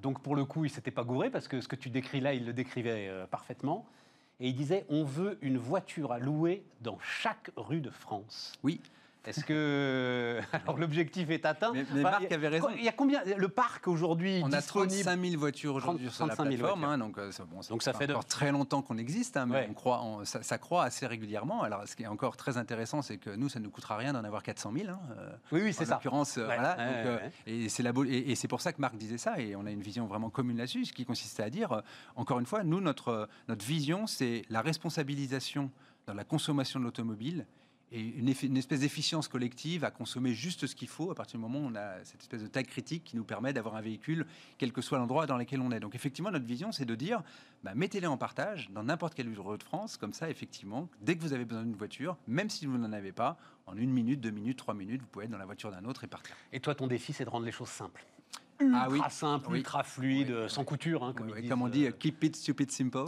donc pour le coup, il s'était pas gouré parce que ce que tu décris là, il le décrivait parfaitement. Et il disait on veut une voiture à louer dans chaque rue de France. Oui. Est-ce que alors l'objectif est atteint Mais, Marc avait raison. Il y a combien le parc aujourd'hui On a 35 000 voitures aujourd'hui sur la plateforme, hein, donc, euh, donc ça fait encore très longtemps qu'on existe, hein, mais on croit, ça, ça, croît assez régulièrement. Alors ce qui est encore très intéressant, c'est que nous, ça ne nous coûtera rien d'en avoir 400 000. Hein, euh, oui, oui, c'est ça. En l'occurrence, euh, voilà. et c'est la et, et c'est pour ça que Marc disait ça, et on a une vision vraiment commune là-dessus, ce qui consistait à dire, encore une fois, nous notre notre vision, c'est la responsabilisation dans la consommation de l'automobile et une, espèce d'efficience collective à consommer juste ce qu'il faut à partir du moment où on a cette espèce de taille critique qui nous permet d'avoir un véhicule, quel que soit l'endroit dans lequel on est. Donc effectivement, notre vision, c'est de dire, bah, mettez-les en partage dans n'importe quel lieu de France, comme ça, effectivement, dès que vous avez besoin d'une voiture, même si vous n'en avez pas, en une minute, deux minutes, trois minutes, vous pouvez être dans la voiture d'un autre et partir. Et toi, ton défi, c'est de rendre les choses simples ultra ah oui. simple, ultra fluide, sans couture. Hein, comme, comme, on dit, euh, keep it stupid simple.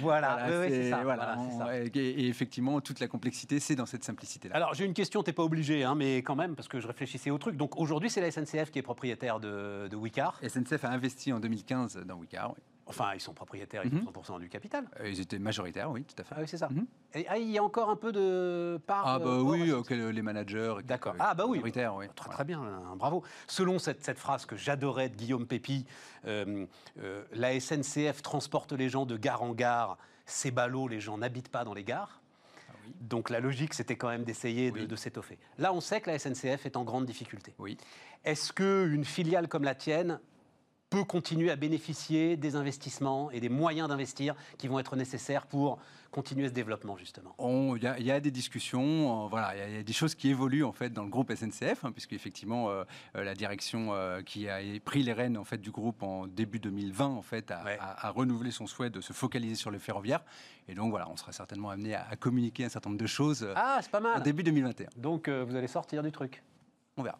voilà, c'est ça. Et, effectivement, toute la complexité, c'est dans cette simplicité-là. Alors, j'ai une question, tu n'es pas obligé, hein, mais quand même, parce que je réfléchissais au truc. Donc, aujourd'hui, c'est la SNCF qui est propriétaire de, de Wicar. SNCF a investi en 2015 dans Wicar, oui. Enfin, ils sont propriétaires, ils ont 100% mhm. du capital. Euh, ils étaient majoritaires, oui, tout à fait. Ah oui, c'est ça. Mhm. Et ah, il y a encore un peu de part. Ah bah euh, oui, les managers. D'accord. Ah bah oui. oui. Très, très bien, hein, bravo. Selon cette, cette phrase que j'adorais de Guillaume Pépi, euh, la SNCF transporte les gens de gare en gare. Ces ballots, les gens n'habitent pas dans les gares. Donc la logique, c'était quand même d'essayer de, de s'étoffer. Là, on sait que la SNCF est en grande difficulté. Oui. Est-ce qu'une filiale comme la tienne peut continuer à bénéficier des investissements et des moyens d'investir qui vont être nécessaires pour continuer ce développement, justement Il y, a- il y a des discussions, euh, voilà, il y a- il y, a des choses qui évoluent en fait dans le groupe SNCF, hein, puisque effectivement euh, euh, la direction euh, qui a pris les rênes en fait du groupe en début 2020 en fait a, Ouais. a- a renouvelé son souhait de se focaliser sur le ferroviaire, et donc voilà, on sera certainement amené à, à communiquer un certain nombre de choses Ah, c'est pas en mal début 2021. Donc vous allez sortir du truc. On verra.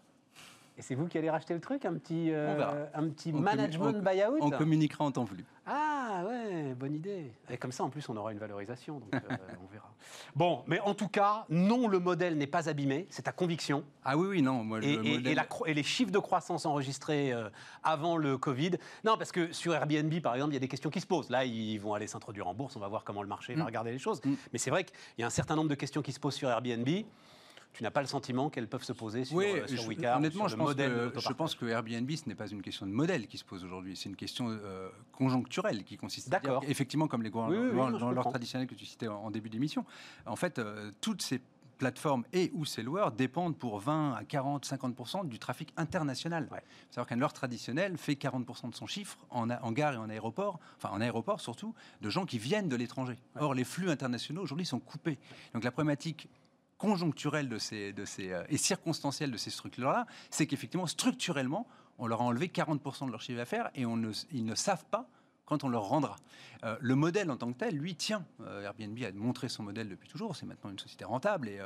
Et c'est vous qui allez racheter le truc Un petit, euh, un petit On management buyout On communiquera en temps voulu. Ah ouais, bonne idée. Et comme ça, en plus, on aura une valorisation, donc euh, on verra. Bon, mais en tout cas, non, le modèle n'est pas abîmé, c'est ta conviction. Ah oui, oui, non, moi Et, le et- modèle- et la cro- et les chiffres de croissance enregistrés euh, avant le Covid. Non, parce que sur Airbnb, par exemple, il y a des questions qui se posent. Là, ils vont aller s'introduire en bourse, on va voir comment le marché va Mm. regarder les choses. Mm. Mais c'est vrai qu'il y a un certain nombre de questions qui se posent sur Airbnb. Tu n'as pas le sentiment qu'elles peuvent se poser sur, Oui, euh, sur je- honnêtement, sur je le pense, modèle de que, je pense que Airbnb, ce n'est pas une question de modèle qui se pose aujourd'hui, c'est une question euh, conjoncturelle qui consiste à dire, D'accord. effectivement, comme les grands Oui, oui, dans, je traditionnel que tu citais en, en début d'émission. En fait, euh, toutes ces plateformes et ou ces loueurs dépendent pour 20 à 40, 50% du trafic international. Ouais. Savoir qu'un loueur traditionnel fait 40% de son chiffre en, a- en gare et en aéroport, enfin en aéroport surtout, de gens qui viennent de l'étranger. Or, les flux internationaux aujourd'hui sont coupés. Donc la problématique conjoncturelle de ces, de ces, euh, et circonstancielle de ces structures-là, c'est qu'effectivement, structurellement, on leur a enlevé 40% de leur chiffre d'affaires et ils ne savent pas quand on leur rendra. Euh, le modèle en tant que tel, lui, tient. Euh, Airbnb a montré son modèle depuis toujours. C'est maintenant une société rentable et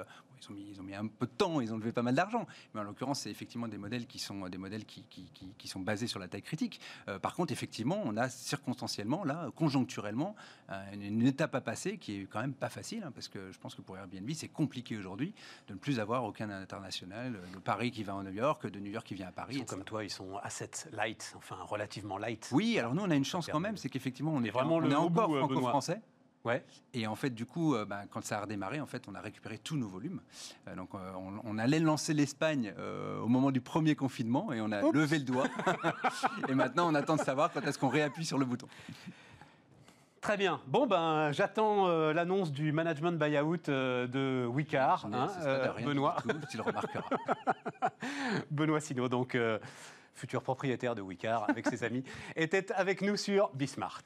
ils, ont mis, ils ont mis un peu de temps, ils ont levé pas mal d'argent. Mais en l'occurrence, c'est effectivement des modèles qui sont des modèles qui, qui, qui- qui sont basés sur la taille critique. Euh, par contre, effectivement, on a circonstanciellement, là, conjoncturellement, euh, une, une étape à passer qui est quand même pas facile, hein, parce que je pense que pour Airbnb, c'est compliqué aujourd'hui de ne plus avoir aucun international, euh, de Paris qui va en New York, de New York qui vient à Paris. Ils sont comme toi, ils sont asset light, enfin relativement light. Oui, alors nous, on a une chance quand même, c'est qu'effectivement, on est vraiment on le est haut encore franco-français. Ouais. Et en fait, du coup, euh, ben, quand ça a redémarré, en fait, on a récupéré tous nos volumes. Euh, donc, euh, on, on allait lancer l'Espagne au moment du premier confinement et on a Oups. levé le doigt. et maintenant, on attend de savoir quand est-ce qu'on réappuie sur le bouton. Très bien. Bon, ben, j'attends euh, l'annonce du management buyout euh, de Wicar, Mais hein, euh, Benoît. tout, tu le remarqueras. Benoît Sino, donc futur propriétaire de Wicar avec ses amis, était avec nous sur Bismart.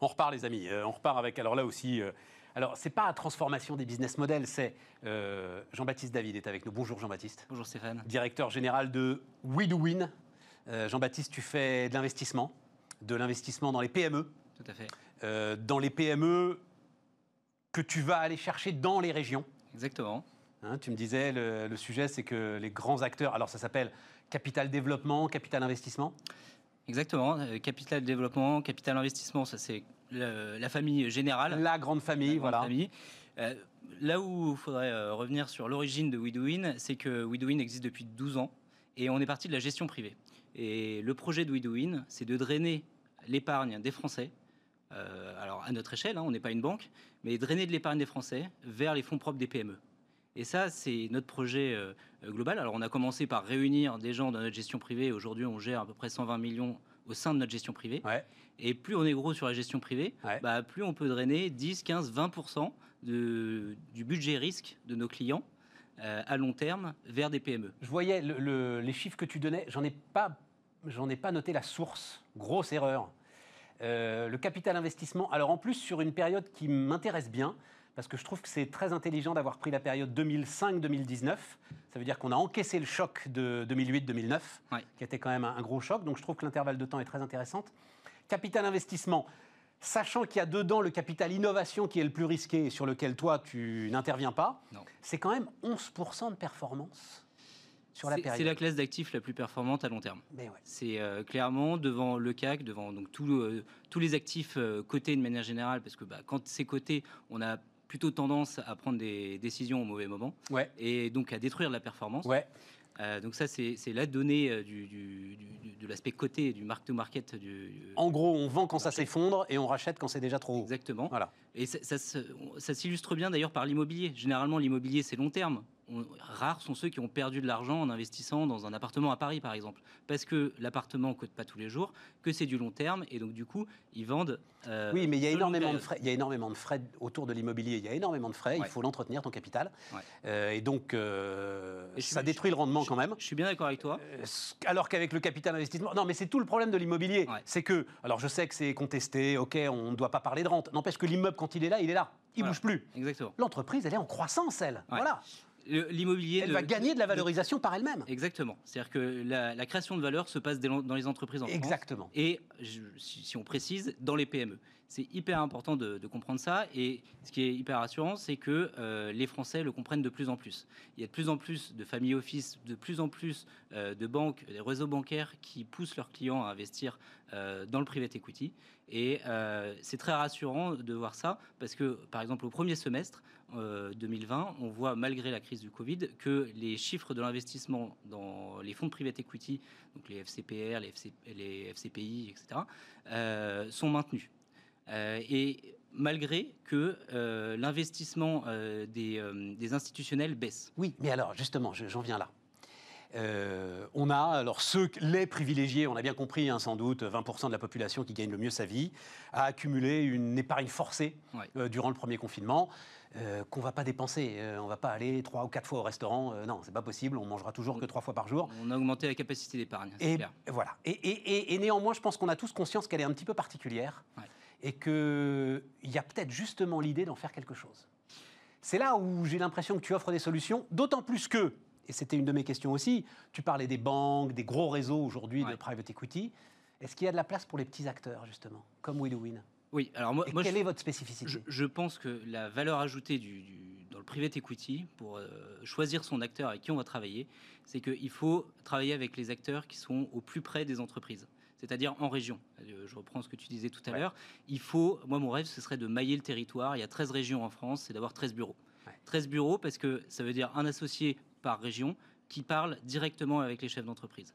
On repart, les amis. Euh, on repart avec, alors là aussi, euh, alors c'est pas la transformation des business models, c'est euh, Jean-Baptiste David est avec nous. Bonjour Jean-Baptiste, Bonjour Stéphane. directeur général de WeDoWin. Euh, Jean-Baptiste, tu fais de l'investissement, de l'investissement dans les PME, Tout à fait. euh, dans les PME que tu vas aller chercher dans les régions. Exactement. Hein, tu me disais, le, le sujet, c'est que les grands acteurs, alors ça s'appelle capital développement, capital investissement. Exactement. Euh, capital développement, capital investissement, ça c'est la famille générale. La grande famille, la grande voilà. famille. Euh, là où il faudrait euh, revenir sur l'origine de WeDoWin, c'est que WeDoWin existe depuis 12 ans et on est parti de la gestion privée. Et le projet de WeDoWin, c'est de drainer l'épargne des Français. euh, alors à notre échelle, hein, on n'est pas une banque, mais drainer de l'épargne des Français vers les fonds propres des PME. Et ça, c'est notre projet euh, global. Alors, on a commencé par réunir des gens dans notre gestion privée. Aujourd'hui, on gère à peu près 120 millions au sein de notre gestion privée. Ouais. Et plus on est gros sur la gestion privée, Ouais. bah, plus on peut drainer 10, 15, 20% de, du budget risque de nos clients euh, à long terme vers des PME. Je voyais le- le- les chiffres que tu donnais, j'en ai pas, j'en ai pas noté la source. Grosse erreur. Euh, le capital investissement. Alors en plus sur une période qui m'intéresse bien. Parce que je trouve que c'est très intelligent d'avoir pris la période 2005-2019. Ça veut dire qu'on a encaissé le choc de 2008-2009, Ouais. qui était quand même un, un gros choc. Donc je trouve que l'intervalle de temps est très intéressant. Capital investissement, sachant qu'il y a dedans le capital innovation qui est le plus risqué et sur lequel toi tu n'interviens pas, c'est quand même 11% de performance sur la C'est- période. C'est la classe d'actifs la plus performante à long terme. Ouais. C'est euh, clairement devant le CAC, devant donc tout, tous les actifs euh, cotés de manière générale, parce que bah, quand c'est coté, on a plutôt tendance à prendre des décisions au mauvais moment Ouais. et donc à détruire la performance. Ouais. Euh, donc ça, c'est la donnée euh, du, du- du- de l'aspect coté, du mark to market. Du, En gros, on vend quand ça s'effondre et on rachète quand c'est déjà trop haut. Exactement. Voilà. Et ça, ça se- ça s'illustre bien d'ailleurs par l'immobilier. Généralement, l'immobilier, c'est long terme. On- rares sont ceux qui ont perdu de l'argent en investissant dans un appartement à Paris, par exemple, parce que l'appartement ne coûte pas tous les jours, que c'est du long terme, et donc du coup, ils vendent. euh, Oui, mais il y a énormément de frais. Il y a énormément de frais autour de l'immobilier. Il y a énormément de frais. Ouais. Il faut l'entretenir ton capital. Ouais. Euh, et donc, euh, Et je suis- ça détruit le rendement je- quand même. Je suis bien d'accord avec toi. Alors qu'avec le capital investissement, non, mais c'est tout le problème de l'immobilier. Ouais. C'est que, alors je sais que c'est contesté, ok, on ne doit pas parler de rente. N'empêche que l'immeuble, quand il est là, il est là. Il Voilà. bouge plus. Exactement. L'entreprise, elle est en croissance, elle. Voilà. L'immobilier. Elle va gagner de la valorisation par elle-même. Exactement. C'est-à-dire que la, la création de valeur se passe dans les entreprises en France. Exactement. Et je- si, si on précise, dans les PME. C'est hyper important de, comprendre ça. Et ce qui est hyper rassurant, c'est que euh, les Français le comprennent de plus en plus. Il y a de plus en plus de family office, de plus en plus euh, de banques, des réseaux bancaires qui poussent leurs clients à investir euh, dans le private equity. Et c'est très rassurant de voir ça parce que, par exemple, au premier semestre euh, 2020, on voit, malgré la crise du Covid, que les chiffres de l'investissement dans les fonds de private equity, donc les FCPR, les, FC les FCPI, etc., sont maintenus. Euh, et malgré que euh, l'investissement euh, des, euh, des institutionnels baisse. Oui, mais alors, justement, je- j'en viens là. On a, alors ceux, les privilégiés, on a bien compris, hein, sans doute, 20% de la population qui gagne le mieux sa vie, a accumulé une épargne forcée Ouais. durant le premier confinement, euh, qu'on va pas dépenser. Euh, on va pas aller trois ou quatre fois au restaurant. Euh, non, c'est pas possible. On mangera toujours que trois fois par jour. On a augmenté la capacité d'épargne. Et clair. voilà. Et, et- et- et néanmoins, je pense qu'on a tous conscience qu'elle est un petit peu particulière Ouais. Et qu'il y a peut-être justement l'idée d'en faire quelque chose. C'est là où j'ai l'impression que tu offres des solutions, d'autant plus que, et c'était une de mes questions aussi, tu parlais des banques, des gros réseaux aujourd'hui de private equity. Est-ce qu'il y a de la place pour les petits acteurs, justement, comme WillowWin Oui, alors moi, Et moi, quelle je- est votre spécificité? Je, je pense que la valeur ajoutée du, du- dans le private equity pour euh, choisir son acteur avec qui on va travailler, c'est qu'il faut travailler avec les acteurs qui sont au plus près des entreprises, c'est-à-dire en région. Euh, Je reprends ce que tu disais tout à Ouais. l'heure. Il faut, moi mon rêve, ce serait de mailler le territoire. Il y a 13 régions en France, c'est d'avoir 13 bureaux. Ouais. 13 bureaux parce que ça veut dire un associé par région qui parle directement avec les chefs d'entreprise.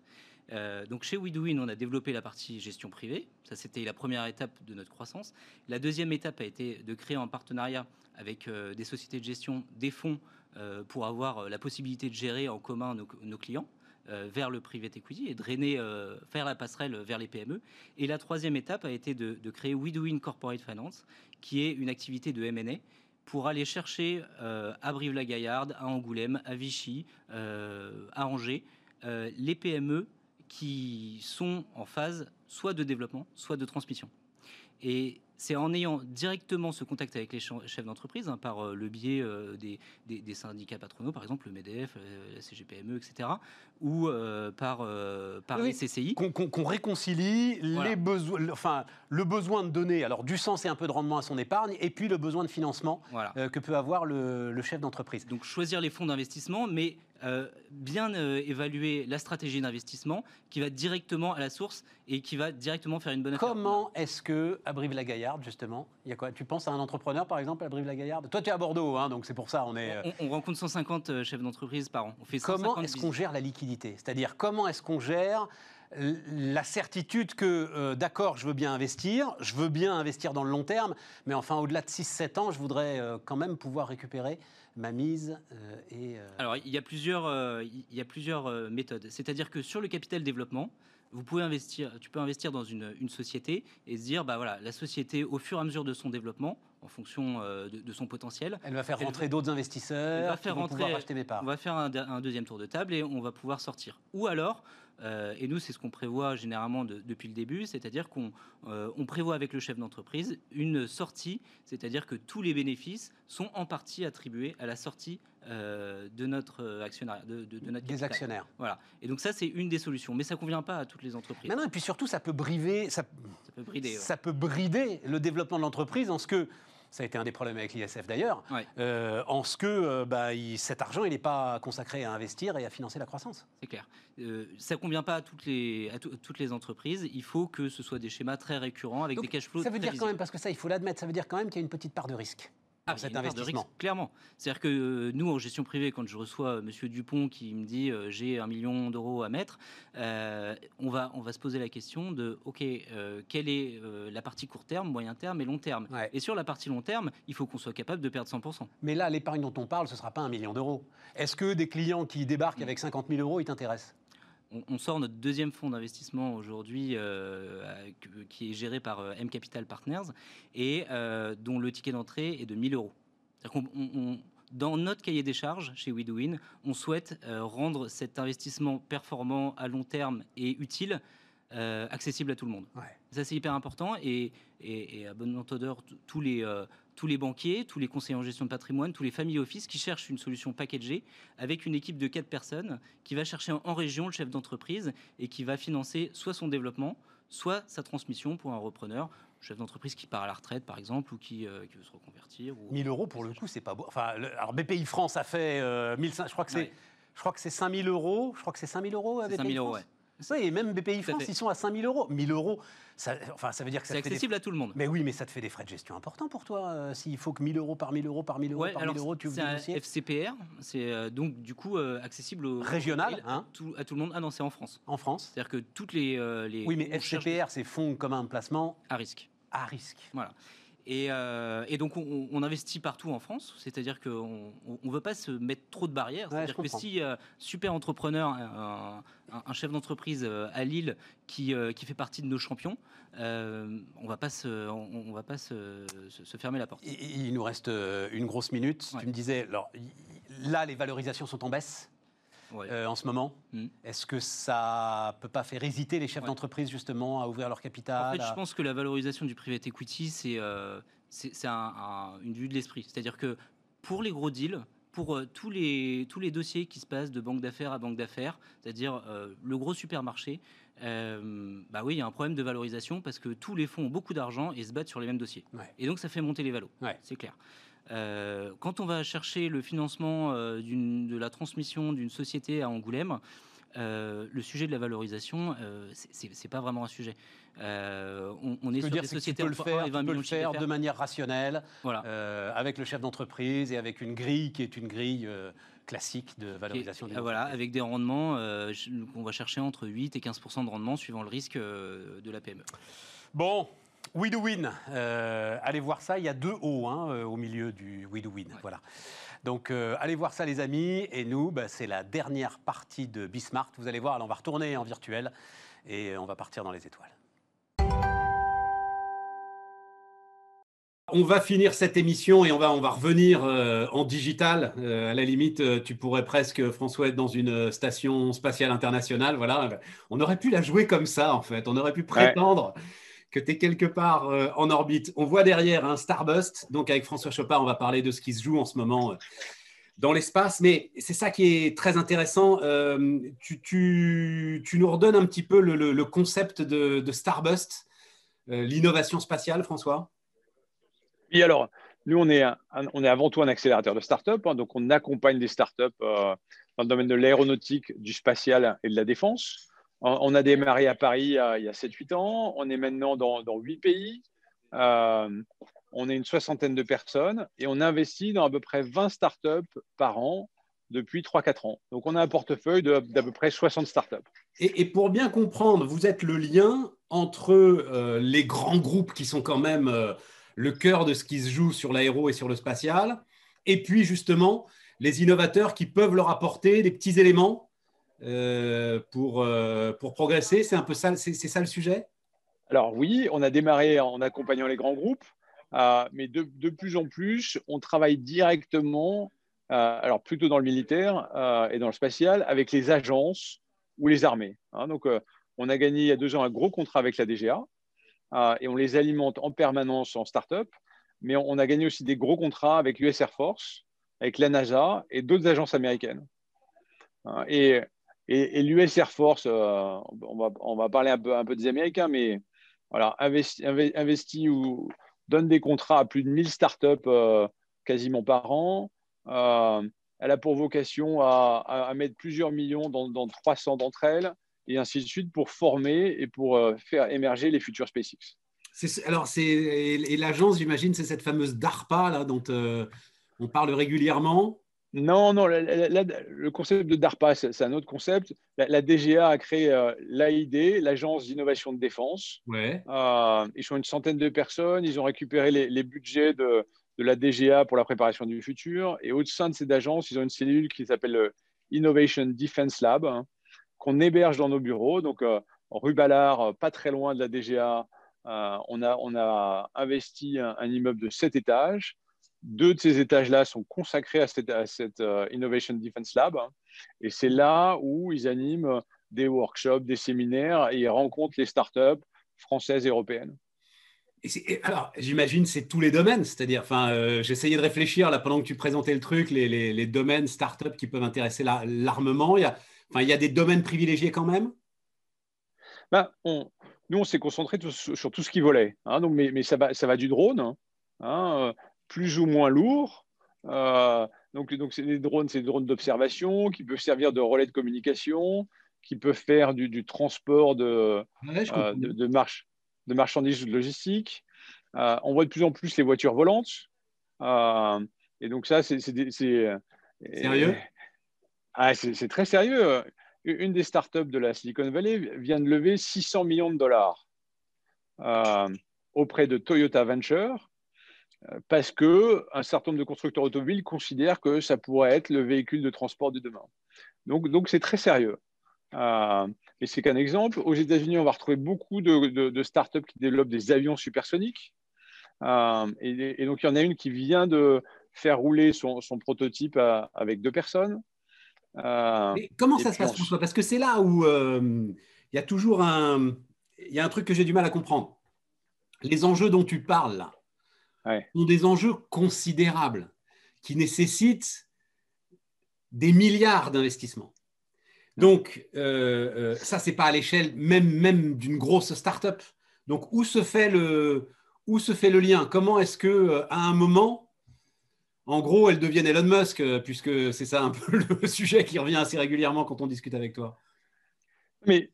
Euh, donc chez WeDoIn, on a développé la partie gestion privée. Ça, c'était la première étape de notre croissance. La deuxième étape a été de créer un partenariat avec euh, des sociétés de gestion, des fonds, euh, pour avoir la possibilité de gérer en commun nos, nos clients vers le private equity et drainer, euh, faire la passerelle vers les PME. Et la troisième étape a été de, créer WeDoIn Corporate Finance, qui est une activité de M&A pour aller chercher euh, à Brive-la-Gaillarde, à Angoulême, à Vichy, euh, à Angers, euh, les PME qui sont en phase soit de développement, soit de transmission. Et c'est en ayant directement ce contact avec les chefs d'entreprise, hein, par euh, le biais euh, des, des- des syndicats patronaux, par exemple le MEDEF, euh, la CGPME, etc., ou par, par Oui, les CCI. Qu'on réconcilie Voilà. les besoins, le- enfin, le besoin de donner alors du sens et un peu de rendement à son épargne, et puis le besoin de financement Voilà. que peut avoir le, le chef d'entreprise. Donc choisir les fonds d'investissement, mais euh, bien euh, évaluer la stratégie d'investissement qui va directement à la source et qui va directement faire une bonne affaire. Comment est-ce que à Brive-la-Gaillarde, justement, il y a quoi? Tu penses à un entrepreneur, par exemple, à Brive-la-Gaillarde? Toi, tu es à Bordeaux, hein, donc c'est pour ça, on est. euh, On, on rencontre 150 euh, chefs d'entreprise par an. On fait Comment 150 est-ce qu'on gère la liquidité? C'est-à-dire, comment est-ce qu'on gère la certitude que, euh, d'accord, je veux bien investir, je veux bien investir dans le long terme, mais enfin, au-delà de 6-7 ans, je voudrais euh, quand même pouvoir récupérer ma mise euh, et. euh, Alors, il y a plusieurs, euh, il y a plusieurs méthodes. C'est-à-dire que sur le capital développement, vous pouvez investir, tu peux investir dans une, une société et se dire, bah voilà, la société, au fur et à mesure de son développement, en fonction euh, de, de son potentiel, elle va faire elle rentrer va- d'autres elle investisseurs va qui faire vont rentrer- pouvoir acheter mes parts. on va faire un deuxième tour de table et on va pouvoir sortir. Ou alors, euh, et nous c'est ce qu'on prévoit généralement de- depuis le début, c'est-à-dire qu'on euh, on prévoit avec le chef d'entreprise une sortie, c'est-à-dire que tous les bénéfices sont en partie attribués à la sortie euh, de notre actionnaire, de, de- de notre Des capital. actionnaires. Voilà. Et donc ça c'est une des solutions, mais ça convient pas à toutes les entreprises. Mais non, et puis surtout, ça peut ça, Ça peut brider. ouais. ça peut brider le développement de l'entreprise en ce que, ça a été un des problèmes avec l'ISF d'ailleurs, Ouais. euh, en ce que euh, bah, il- cet argent, il n'est pas consacré à investir et à financer la croissance. C'est clair. Euh, ça convient pas à toutes les à tout- toutes les entreprises. Il faut que ce soit des schémas très récurrents avec Donc, des cash flows. Ça veut dire quand même, parce que ça, il faut l'admettre, ça veut dire quand même qu'il y a une petite part de risque. Ah, cet investissement. clairement. C'est-à-dire que euh, nous, en gestion privée, quand je reçois M. Monsieur Dupont qui me dit euh, j'ai un million d'euros à mettre, euh, on, va, on va se poser la question de OK, quelle est la partie court terme, moyen terme et long terme Et sur la partie long terme, il faut qu'on soit capable de perdre 100%. Mais là, l'épargne dont on parle, ce ne sera pas un million d'euros. Est-ce que des clients qui débarquent mm. avec 50 000 euros, ils t'intéressent? On, sort notre deuxième fonds d'investissement aujourd'hui qui est géré par M Capital Partners et dont le ticket d'entrée est de 1000 euros dans notre cahier des charges chez WeDoIn, on souhaite euh, rendre cet investissement performant à long terme et utile euh, accessible à tout le monde. Ça, c'est hyper important. Et, à bonne entendeur, tous les, euh, tous les banquiers, tous les conseillers en gestion de patrimoine, tous les familles office qui cherchent une solution packagée avec une équipe de quatre personnes qui va chercher en région le chef d'entreprise et qui va financer soit son développement, soit sa transmission pour un repreneur chef d'entreprise qui part à la retraite, par exemple, ou qui, euh, veut se reconvertir. Ou... 1000 euros, pour le coup, c'est pas beau. Enfin, alors BPI France a fait euh, 1500, je crois que c'est, je crois que c'est 5000 euros. Je crois que c'est 5000 euros. 5000 euros, ouais. Oui, et même BPI France, ils sont à 5000 euros. 1000 euros, ça, enfin, ça veut dire que c'est accessible à tout le monde. Mais oui, mais ça te fait des frais de gestion importants pour toi. Euh, s'il faut que 1000 euros par 1000 euros par 1000 euros par 1000 euros, tu ouvres C'est FCPR, c'est euh, donc du coup euh, accessible au régional hein à, tout, le monde. Ah non, c'est en France. En France. C'est-à-dire que toutes les, les oui, mais FCPR, c'est fonds commun placement à risque. À risque. Voilà. Euh, et, donc, on, investit partout en France, c'est-à-dire qu'on ne veut pas se mettre trop de barrières. c'est-à-dire que si euh, super entrepreneur, un, chef d'entreprise euh, à Lille qui, qui, fait partie de nos champions, on va pas se, on, va pas se, se, fermer la porte. Il, nous reste une grosse minute. Tu me disais, alors, là, les valorisations sont en baisse euh, en ce moment. Hmm. Est-ce que ça peut pas faire hésiter les chefs d'entreprise justement à ouvrir leur capital En fait, je pense que la valorisation du private equity, c'est euh, une vue de l'esprit. C'est-à-dire que pour les gros deals, pour euh, tous, les, tous les dossiers qui se passent de banque d'affaires à banque d'affaires, c'est-à-dire le gros supermarché, bah oui, il y a un problème de valorisation parce que tous les fonds ont beaucoup d'argent et se battent sur les mêmes dossiers. Et donc ça fait monter les valos, c'est clair. Euh, quand on va chercher le financement euh, de la transmission d'une société à Angoulême, euh, le sujet de la valorisation, c'est pas vraiment un sujet. on, est sur des sociétés entre 1 et 20 millions de faire de manière rationnelle, voilà. avec le chef d'entreprise et avec une grille qui est une grille classique de valorisation. des voilà, avec des rendements qu'on va chercher entre 8 et 15% de rendement suivant le risque de la PME. Bon, We do win. Euh, allez voir ça. Il y a deux hauts hein, euh, au milieu du We do win. Voilà. Donc euh, allez voir ça, les amis. Et nous, bah, c'est la dernière partie de Bismarck. Vous allez voir, on va retourner en virtuel et on va partir dans les étoiles. On va finir cette émission et on va, on va revenir en digital. à la limite, tu pourrais presque, François, être dans une station spatiale internationale. Voilà. On aurait pu la jouer comme ça, en fait. On aurait pu prétendre que tu es quelque part euh, en orbite. On voit derrière un Starbust. Donc, avec François Chopin, on va parler de ce qui se joue en ce moment euh, dans l'espace. Mais c'est ça qui est très intéressant. Euh, tu, nous redonnes un petit peu le, concept de, Starbust, l'innovation spatiale, François? Oui, alors, nous, on est, on est avant tout un accélérateur de start-up. Hein. donc, on accompagne des start-up dans le domaine de l'aéronautique, du spatial et de la défense. On a démarré à Paris euh, il y a 7-8 ans. On est maintenant dans, dans 8 pays. Euh, on est une soixantaine de personnes et on investit dans à peu près 20 startups par an depuis 3-4 ans. Donc, on a un portefeuille d'à peu près 60 startups. Et, pour bien comprendre, vous êtes le lien entre euh, les grands groupes qui sont quand même le cœur de ce qui se joue sur l'aéro et sur le spatial, et puis justement les innovateurs qui peuvent leur apporter des petits éléments pour, euh, pour progresser C'est un peu ça, c'est, ça le sujet? Alors oui, on a démarré en accompagnant les grands groupes, euh, mais de, plus en plus, on travaille directement, alors plutôt dans le militaire et dans le spatial, avec les agences ou les armées. Hein. donc, on a gagné il y a deux ans un gros contrat avec la DGA et on les alimente en permanence en start-up, mais on a gagné aussi des gros contrats avec l'US Air Force, avec la NASA et d'autres agences américaines. Et et, l'US Air Force, euh, on, va, on, va, parler un peu, un peu des Américains, mais voilà, investi, ou donne des contrats à plus de 1000 startups euh, quasiment par an. Euh, elle a pour vocation à, mettre plusieurs millions dans, dans 300 d'entre elles, et ainsi de suite, pour former et pour faire émerger les futurs SpaceX. alors, c'est et, l'agence, j'imagine, c'est cette fameuse DARPA là, dont on parle régulièrement. Non, non, le concept de DARPA, c'est un autre concept. La, DGA a créé l'AID, l'Agence d'innovation de défense. Ouais. ils sont une centaine de personnes. Ils ont récupéré les, budgets de, de, la DGA pour la préparation du futur. Et au sein de cette agence, ils ont une cellule qui s'appelle le Innovation Defense Lab, hein, qu'on héberge dans nos bureaux. Donc, rue Ballard, pas très loin de la DGA, euh, on, a, on, a, investi un, immeuble de 7 étages. Deux de ces étages-là sont consacrés à cette, euh, Innovation Defense Lab. Et c'est là où ils animent des workshops, des séminaires et ils rencontrent les startups françaises et européennes. Et alors, j'imagine c'est tous les domaines, c'est-à-dire, enfin, euh, j'essayais de réfléchir là pendant que tu présentais le truc, les, les, les domaines startups qui peuvent intéresser l'armement. il, y a, enfin, il y a des domaines privilégiés quand même? Ben, on, nous, on s'est concentré sur tout ce qui volait. Hein, donc, mais, ça, va, ça va du drone, hein, hein, plus ou moins lourd. Euh, donc, donc les drones, c'est des drones d'observation qui peuvent servir de relais de communication, qui peuvent faire du, transport de, euh, de, de marchandises ou de logistique. Euh, on voit de plus en plus les voitures volantes. et donc ça, c'est... Sérieux? Ah, C'est très sérieux une des startups de la Silicon Valley vient de lever 600 millions de dollars auprès de Toyota Venture parce que un certain nombre de constructeurs automobiles considèrent que ça pourrait être le véhicule de transport de demain. Donc, donc c'est très sérieux. Euh, et c'est qu'un exemple. Aux États-Unis, on va retrouver beaucoup de, startups qui développent des avions supersoniques. et, donc, il y en a une qui vient de faire rouler son, prototype avec deux personnes. Euh, comment ça se passe, François? Parce que c'est là où euh, il y a toujours un, y a un truc que j'ai du mal à comprendre. Les enjeux dont tu parles là sont des enjeux considérables qui nécessitent des milliards d'investissements. Donc, euh, ça, c'est pas à l'échelle même, même d'une grosse start-up. Donc, où se fait le, où se fait le lien? Comment est-ce que, à un moment, en gros, elles deviennent Elon Musk, euh, puisque c'est ça un peu le sujet qui revient assez régulièrement quand on discute avec toi? Mais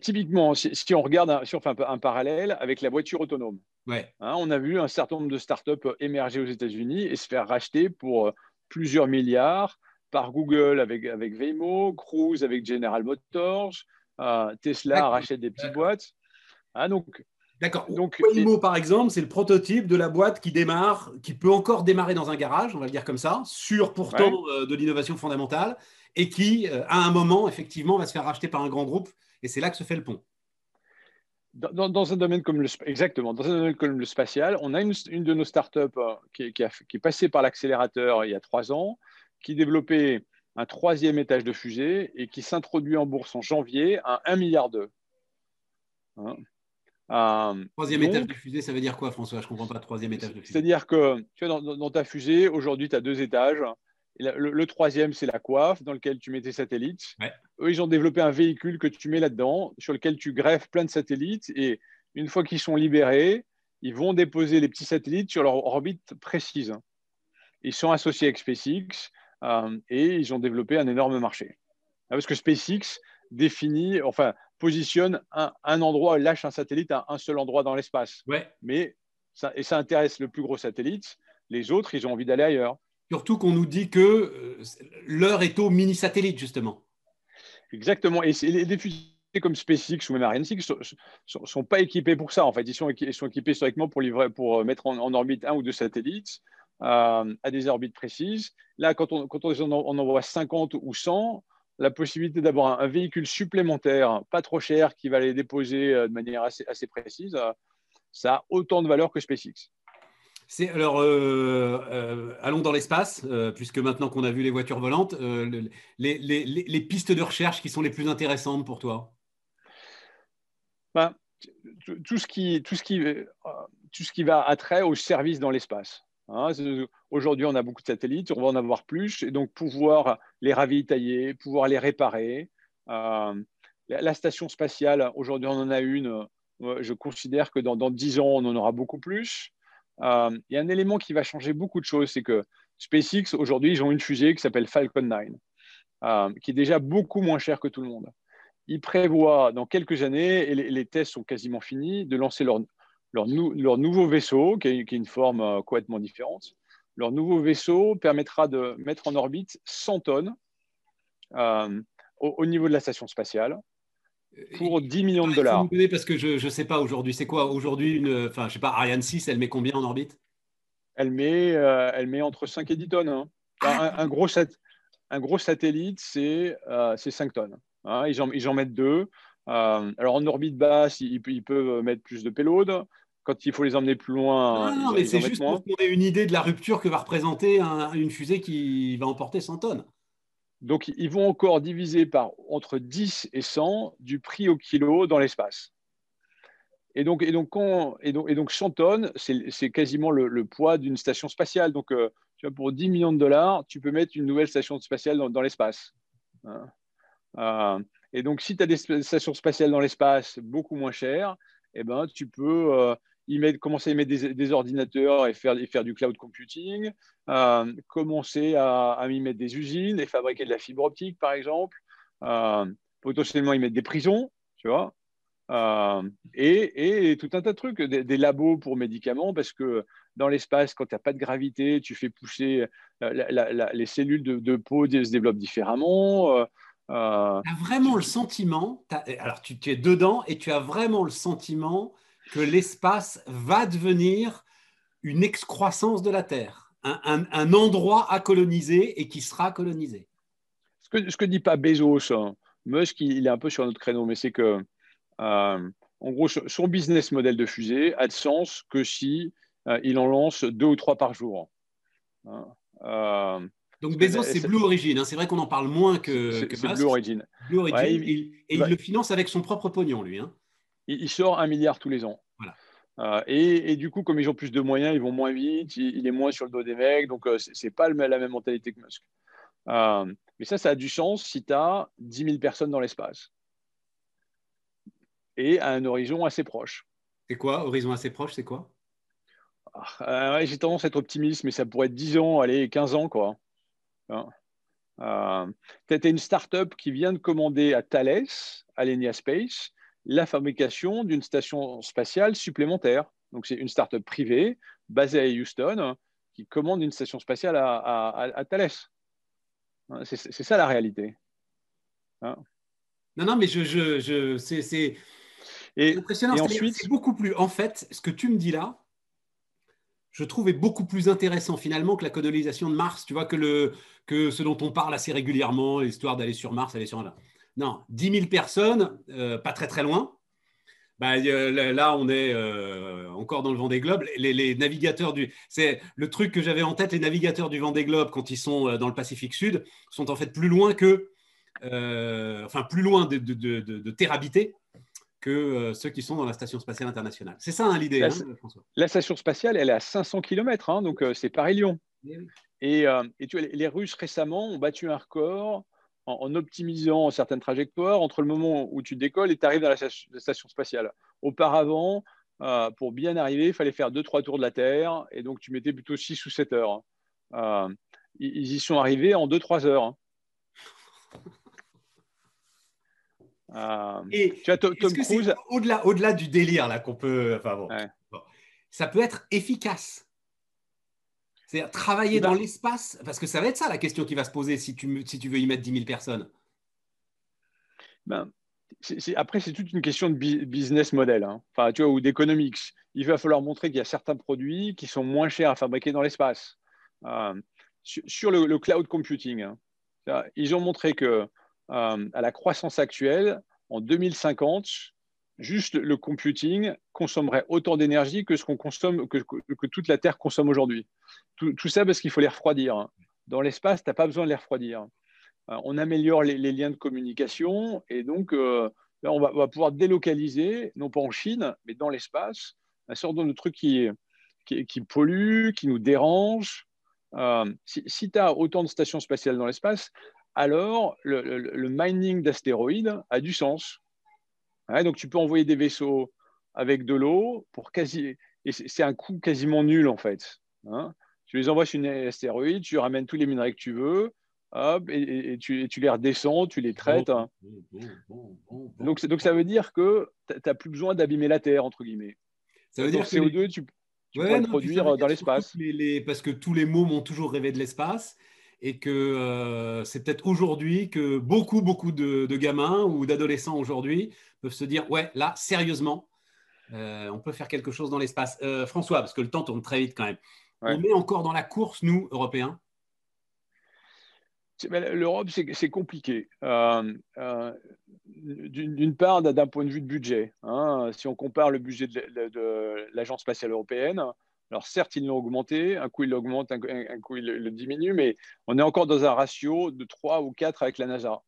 typiquement, si, on regarde, si on fait un, parallèle avec la voiture autonome, ouais. Hein, on a vu un certain nombre de startups émerger aux États-Unis et se faire racheter pour euh, plusieurs milliards par Google avec, avec Waymo, Cruise avec General Motors, euh, Tesla rachète des petites boîtes. Hein, donc, D'accord. Donc, Waymo, par exemple, c'est le prototype de la boîte qui démarre, qui peut encore démarrer dans un garage, on va le dire comme ça, sur pourtant euh, de l'innovation fondamentale, et qui, euh, à un moment, effectivement, va se faire racheter par un grand groupe. Et c'est là que se fait le pont. Dans, un domaine comme le exactement dans un domaine comme le spatial, on a une, de nos startups euh, qui, qui, qui est passée par l'accélérateur il y a trois ans, qui développait un troisième étage de fusée et qui s'introduit en bourse en janvier à 1 milliard d'euros. Hein euh, troisième étage de fusée, ça veut dire quoi, François? Je ne comprends pas. Troisième étage de fusée. C'est-à-dire que tu vois, dans, ta fusée, aujourd'hui, tu as deux étages. Le, troisième, c'est la coiffe dans lequel tu mets tes satellites. Eux, ils ont développé un véhicule que tu mets là-dedans, sur lequel tu greffes plein de satellites. Et une fois qu'ils sont libérés, ils vont déposer les petits satellites sur leur orbite précise. Ils sont associés avec SpaceX euh, et ils ont développé un énorme marché. Parce que SpaceX définit, enfin, positionne un, endroit, lâche un satellite à un seul endroit dans l'espace. Ouais. Mais ça, et ça intéresse le plus gros satellite. Les autres, ils ont envie d'aller ailleurs. Surtout qu'on nous dit que euh, l'heure est au mini-satellite, justement. Exactement. Et les fusées comme SpaceX ou même Ariane 6 ne sont, pas équipés pour ça. En fait, ils sont, sont équipés historiquement pour, livrer, pour mettre en, orbite un ou deux satellites euh, à des orbites précises. Là, quand on, quand envoie 50 ou 100, la possibilité d'avoir un, véhicule supplémentaire, pas trop cher, qui va les déposer euh, de manière assez, précise, euh, ça a autant de valeur que SpaceX. Alors euh, allons dans l'espace, puisque maintenant qu'on a vu les voitures volantes, les, pistes de recherche qui sont les plus intéressantes pour toi. Ben, tout ce qui tout ce qui tout ce qui va à trait au service dans l'espace. Hein, aujourd'hui, on a beaucoup de satellites, on va en avoir plus, et donc pouvoir les ravitailler, pouvoir les réparer. Euh, la, station spatiale, aujourd'hui, on en a une. Euh, je considère que dans, dans 10 ans, on en aura beaucoup plus. Euh, il y a un élément qui va changer beaucoup de choses, c'est que SpaceX, aujourd'hui, ils ont une fusée qui s'appelle Falcon 9, qui est déjà beaucoup moins chère que tout le monde. Ils prévoient dans quelques années, et les, tests sont quasiment finis, de lancer leur, leur, nouveau vaisseau, qui est, une forme euh, complètement différente, leur nouveau vaisseau permettra de mettre en orbite 100 tonnes euh, au, niveau de la station spatiale pour 10 millions de dollars. Parce que je ne sais pas aujourd'hui, c'est quoi aujourd'hui une, enfin je sais pas, Ariane 6, elle met combien en orbite? Elle met, euh, elle met entre 5 et 10 tonnes. Hein. Un, gros un, gros satellite, c'est 5 tonnes. Hein. ils, en, ils, en, mettent deux. Euh, alors en orbite basse, ils, peuvent mettre plus de payload. Quand il faut les emmener plus loin, non, mais c'est juste pour qu'on ait une idée de la rupture que va représenter une fusée qui va emporter 100 tonnes. Donc ils vont encore diviser par entre 10 et 100 du prix au kilo dans l'espace. Et donc, et donc, et donc, et donc 100 tonnes, c'est quasiment le, poids d'une station spatiale. Donc, euh, tu vois, pour 10 millions de dollars, tu peux mettre une nouvelle station spatiale dans, l'espace. Hein. Euh, et donc, si tu as des stations spatiales dans l'espace beaucoup moins chères, eh ben, tu peux euh, y mettre, commencer à mettre des, ordinateurs et faire, du cloud computing, euh, commencer à, y mettre des usines et fabriquer de la fibre optique, par exemple, euh, potentiellement y mettre des prisons, tu vois. Et, tout un tas de trucs, des, labos pour médicaments, parce que dans l'espace, quand tu n'as pas de gravité, tu fais pousser les cellules de, de, peau se développent différemment. Euh, tu as vraiment le sentiment, alors tu, es dedans et tu as vraiment le sentiment que l'espace va devenir une excroissance de la Terre, un, endroit à coloniser et qui sera colonisé. Ce que, ce que dit pas Bezos, hein. Musk, il, est un peu sur notre créneau, mais c'est que, euh, en gros, son business model de fusée a de sens que si euh, il en lance deux ou trois par jour. Hein. Donc Bezos, c'est Blue Origin. Hein. C'est vrai qu'on en parle moins que, que Blue Origin. Blue Origin et il le finance avec son propre pognon, lui. Hein. Il, sort un milliard tous les ans. Voilà. Euh, et, du coup, comme ils ont plus de moyens, ils vont moins vite, il, est moins sur le dos des mecs. Donc, euh, ce n'est pas la même mentalité que Musk. Euh, mais ça, ça a du sens si tu as 10 000 personnes dans l'espace. Et à un horizon assez proche. C'est quoi? Horizon assez proche, c'est quoi? Ah, J'ai tendance à être optimiste, mais ça pourrait être 10 ans, allez, 15 ans, quoi. Hein? Euh, tu as une start-up qui vient de commander à Thales, Alenia Space, la fabrication d'une station spatiale supplémentaire. Donc, c'est une start-up privée basée à Houston qui commande une station spatiale à, Thales. Hein, c'est ça la réalité. Hein. non, non, mais je, je, c'est impressionnant. C'est beaucoup plus. En fait, ce que tu me dis là, je trouvais beaucoup plus intéressant finalement que la colonisation de Mars, tu vois, que, le, que ce dont on parle assez régulièrement, l'histoire d'aller sur Mars, aller sur là. Non, 10 000 personnes, euh, pas très très loin. Bah, là, on est euh, encore dans le Vendée Globe. Les, les navigateurs du, c'est le truc que j'avais en tête. Les navigateurs du Vendée Globe, quand ils sont euh, dans le Pacifique Sud, sont en fait plus loin que, enfin plus loin de, de, de, de terre habitée que ceux qui sont dans la Station spatiale internationale. C'est ça hein, l'idée, la, hein, François? La Station spatiale, elle est à 500 km, hein, donc c'est Paris-Lyon. Eh euh, et, tu vois, les, Russes récemment ont battu un record en, optimisant certaines trajectoires entre le moment où tu décolles et tu arrives dans la, Station spatiale. Auparavant, pour bien arriver, il fallait faire 2-3 tours de la Terre, et donc tu mettais plutôt 6 ou 7 heures. ils y sont arrivés en 2-3 heures. Euh, et tu Tom, Cruise. Au-delà, au-delà du délire là qu'on peut. Enfin bon, Ça peut être efficace. C'est-à-dire travailler dans l'espace, parce que ça va être ça la question qui va se poser si tu, si tu veux y mettre 10 000 personnes. Ben, après, c'est toute une question de business model, hein. enfin, tu vois, ou d'économics. Il va falloir montrer qu'il y a certains produits qui sont moins chers à fabriquer dans l'espace. Euh, sur, le, cloud computing, hein. ils ont montré que euh, à la croissance actuelle, en 2050, juste le computing consommerait autant d'énergie que ce qu'on consomme, que, toute la Terre consomme aujourd'hui. Tout, ça parce qu'il faut les refroidir. Dans l'espace, tu n'as pas besoin de les refroidir. Euh, on améliore les, liens de communication et donc euh, on, va, pouvoir délocaliser, non pas en Chine, mais dans l'espace, un certain nombre de trucs qui, qui, polluent, qui nous dérangent. si, si tu as autant de stations spatiales dans l'espace, alors le, mining d'astéroïdes a du sens. Donc tu peux envoyer des vaisseaux avec de l'eau pour quasi. Et c'est un coût quasiment nul en fait. Hein. tu les envoies sur une astéroïde, tu ramènes tous les minerais que tu veux, hop, et, tu, les redescends, tu les traites. Hein. donc, donc ça veut dire que tu n'as plus besoin d'abîmer la Terre, entre guillemets. Ça veut dire que CO2, tu, tu peux le produire dans l'espace. parce que tous les mômes ont toujours rêvé de l'espace et que euh, c'est peut-être aujourd'hui que beaucoup, beaucoup de, gamins ou d'adolescents aujourd'hui peuvent se dire Ouais, là, sérieusement, euh, on peut faire quelque chose dans l'espace. Euh, François, parce que le temps tourne très vite quand même. On est encore dans la course, nous, Européens? L'Europe, c'est compliqué. D'une part, d'un point de vue de budget. Hein, si on compare le budget de l'Agence spatiale européenne, alors certes, ils l'ont augmenté, un coup il l'augmente, un, coup il le, diminue, mais on est encore dans un ratio de 3 ou 4 avec la NASA.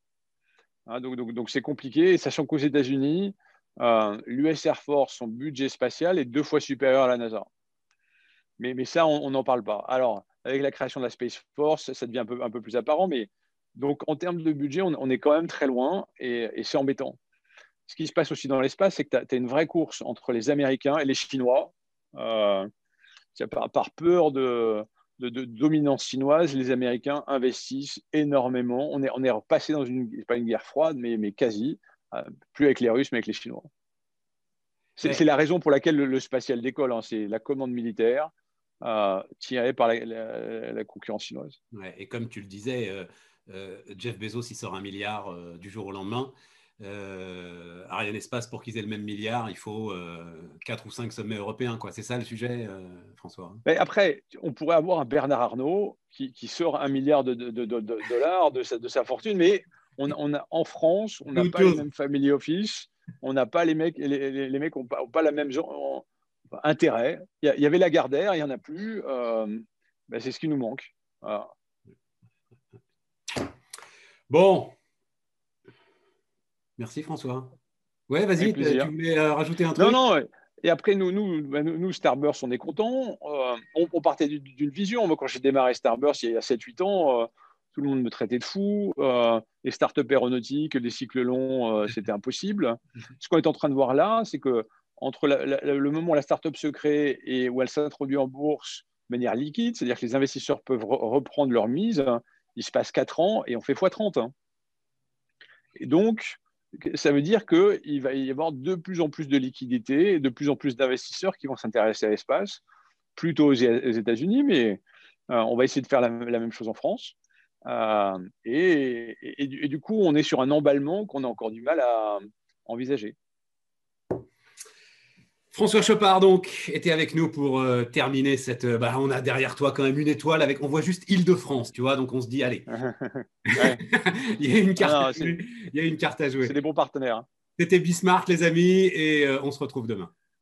Hein, donc c'est compliqué, sachant qu'aux États-Unis, euh, l'US Air Force, son budget spatial est deux fois supérieur à la NASA. Mais, mais ça, on n'en parle pas. Alors, avec la création de la Space Force, ça devient un peu, un peu plus apparent, mais donc en termes de budget, on, est quand même très loin et, c'est embêtant. Ce qui se passe aussi dans l'espace, c'est que tu as, une vraie course entre les Américains et les Chinois. Euh, par, peur de, dominance chinoise, les Américains investissent énormément. On est, on est repassé dans une, pas une guerre froide, mais, mais quasi, euh, plus avec les Russes, mais avec les Chinois. C'est la raison pour laquelle le, spatial décolle. Hein. C'est la commande militaire euh, tirée par la, concurrence chinoise. et comme tu le disais, euh, Jeff Bezos, il sort un milliard du jour au lendemain. Euh, Ariane Espace, pour qu'ils aient le même milliard, il faut euh, 4 ou 5 sommets européens. C'est ça le sujet, euh, François Mais Après, on pourrait avoir un Bernard Arnault qui, sort un milliard de, dollars de sa, de sa, fortune, mais on, on a, en France, on n'a pas les mêmes family office, on n'a pas les mecs, les, les, mecs n'ont pas, pas, la même genre, intérêt. Il y, avait la Gardère, il n'y en a plus. Euh, ben, c'est ce qui nous manque. Bon, Merci François. Ouais, vas-y, tu voulais euh, rajouter un truc? Non, non. Et après, nous, nous, bah, nous Starburst, on est contents. Euh, on, partait d'une vision. Moi, quand j'ai démarré Starburst il y a 7-8 ans, euh, tout le monde me traitait de fou. les startups aéronautiques, les cycles longs, c'était impossible. Ce qu'on est en train de voir là, c'est que entre le moment où la startup se crée et où elle s'introduit en bourse de manière liquide, c'est-à-dire que les investisseurs peuvent reprendre leur mise, il se passe 4 ans et on fait x30. Hein. Et donc, ça veut dire qu'il va y avoir de plus en plus de liquidités et de plus en plus d'investisseurs qui vont s'intéresser à l'espace, plutôt aux États-Unis, mais euh, on va essayer de faire la, même chose en France. Euh, et, du coup, on est sur un emballement qu'on a encore du mal à envisager. François Chopard, donc, était avec nous pour euh, terminer cette. Euh, bah, on a derrière toi quand même une étoile avec. On voit juste Île-de-France, tu vois, donc on se dit, allez. il, y a une carte à jouer. il y a une carte à jouer. C'est des bons partenaires. Hein. C'était Bismarck, les amis, et euh, on se retrouve demain.